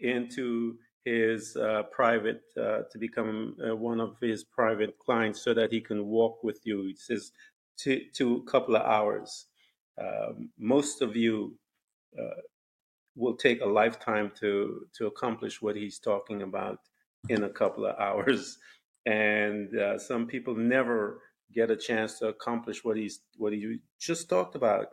Speaker 1: into his uh, private uh, to become uh, one of his private clients so that he can walk with you. He says to to a couple of hours. Um, most of you uh, will take a lifetime to to accomplish what he's talking about in a couple of hours, and uh, some people never get a chance to accomplish what he's what he just talked about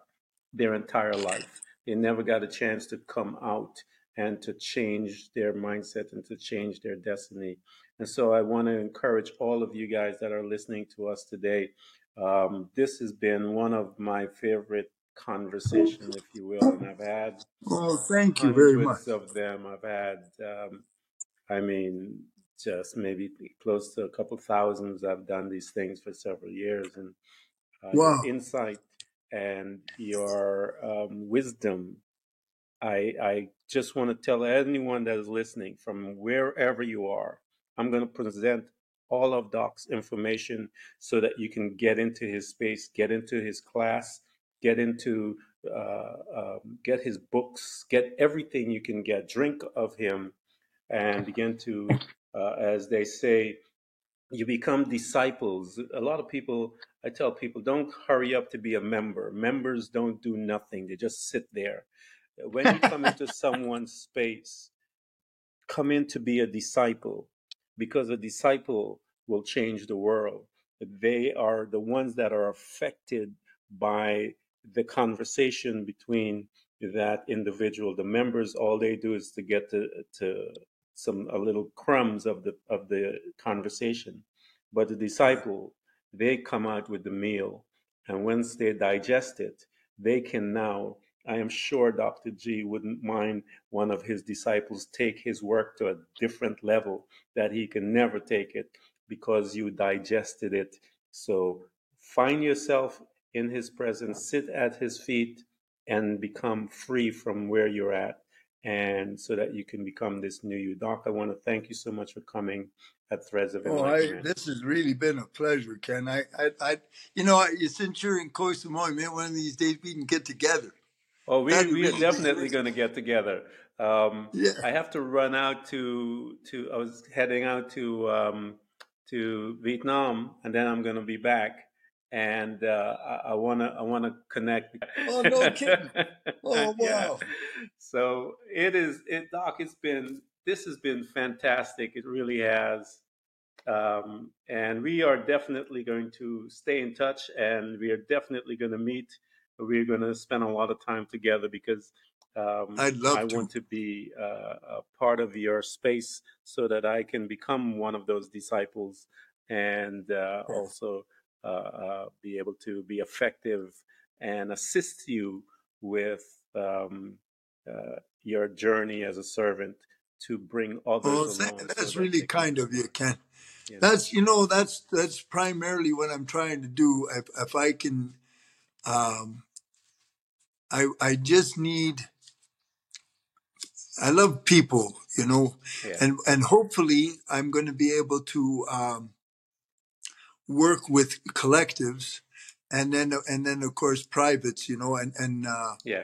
Speaker 1: their entire life. They never got a chance to come out and to change their mindset and to change their destiny. And so I want to encourage all of you guys that are listening to us today. Um, this has been one of my favorite conversations, if you will, and I've had
Speaker 2: oh, thank you very much
Speaker 1: of them. I've had, um, I mean, just maybe close to a couple thousands. I've done these things for several years, and uh, wow. insight and your um, wisdom. I, I just want to tell anyone that is listening from wherever you are, I'm going to present all of Doc's information so that you can get into his space, get into his class, get into uh, um, get his books, get everything you can get, drink of him, and begin to, uh, as they say, you become disciples. A lot of people, I tell people, don't hurry up to be a member. Members don't do nothing, they just sit there. When you come into someone's space, come in to be a disciple because a disciple will change the world. They are the ones that are affected by the conversation between that individual. The members, all they do is to get to, to some a little crumbs of the of the conversation. But the disciple, they come out with the meal, and once they digest it, they can now. I am sure Dr. G wouldn't mind one of his disciples take his work to a different level that he can never take it because you digested it. So find yourself in his presence, sit at his feet, and become free from where you're at and so that you can become this new you. Doc, I want to thank you so much for coming at Threads of
Speaker 2: oh, I, this has really been a pleasure, Ken. I, I, I you know, since you're in Koh Samui, maybe one of these days we can get together.
Speaker 1: Oh, we, we are definitely going to get together. Um, yeah. I have to run out to to. I was heading out to um, to Vietnam, and then I'm going to be back and uh, I want to I want to connect.
Speaker 2: Oh no kidding! Oh wow! Yeah.
Speaker 1: So it is, it Doc. It's been this has been fantastic. It really has, um, and we are definitely going to stay in touch, and we are definitely going to meet. We're going to spend a lot of time together because um,
Speaker 2: I'd love
Speaker 1: I
Speaker 2: to.
Speaker 1: want to be uh, a part of your space so that I can become one of those disciples and uh, also be able to be effective and assist you with um, uh, your journey as a servant to bring others
Speaker 2: oh, that's so really that kind of you ken. That's you know that's that's primarily what i'm trying to do. If, if i can um i i just need i love people you know yeah. and and hopefully i'm going to be able to um work with collectives and then and then of course privates you know and and uh
Speaker 1: yeah.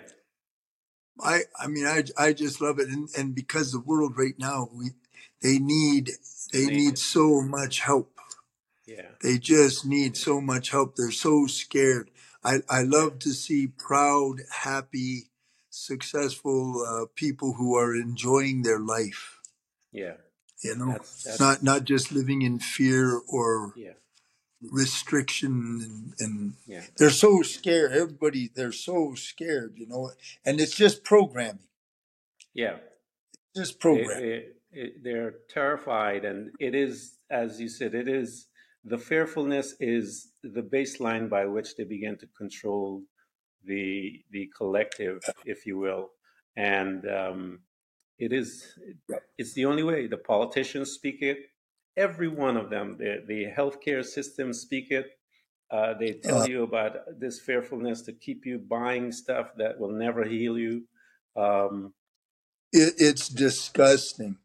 Speaker 2: I i mean i i just love it. And and because the world right now we they need they need, need so much help.
Speaker 1: Yeah.
Speaker 2: They just need so much help. They're so scared. I i love to see proud happy successful uh, people who are enjoying their life.
Speaker 1: Yeah.
Speaker 2: You know that's, that's, not not just living in fear or
Speaker 1: yeah
Speaker 2: restriction and, and yeah. they're so scared. Everybody, they're so scared, you know, and it's just programming.
Speaker 1: Yeah.
Speaker 2: It's just programming. It, it,
Speaker 1: it, they're terrified. And it is, as you said, it is the fearfulness is the baseline by which they begin to control the, the collective, if you will. And, um, it is, it's the only way. The politicians speak it, every one of them. The, the healthcare system speak it. Uh, they tell you about this fearfulness to keep you buying stuff that will never heal you. Um,
Speaker 2: it, it's disgusting.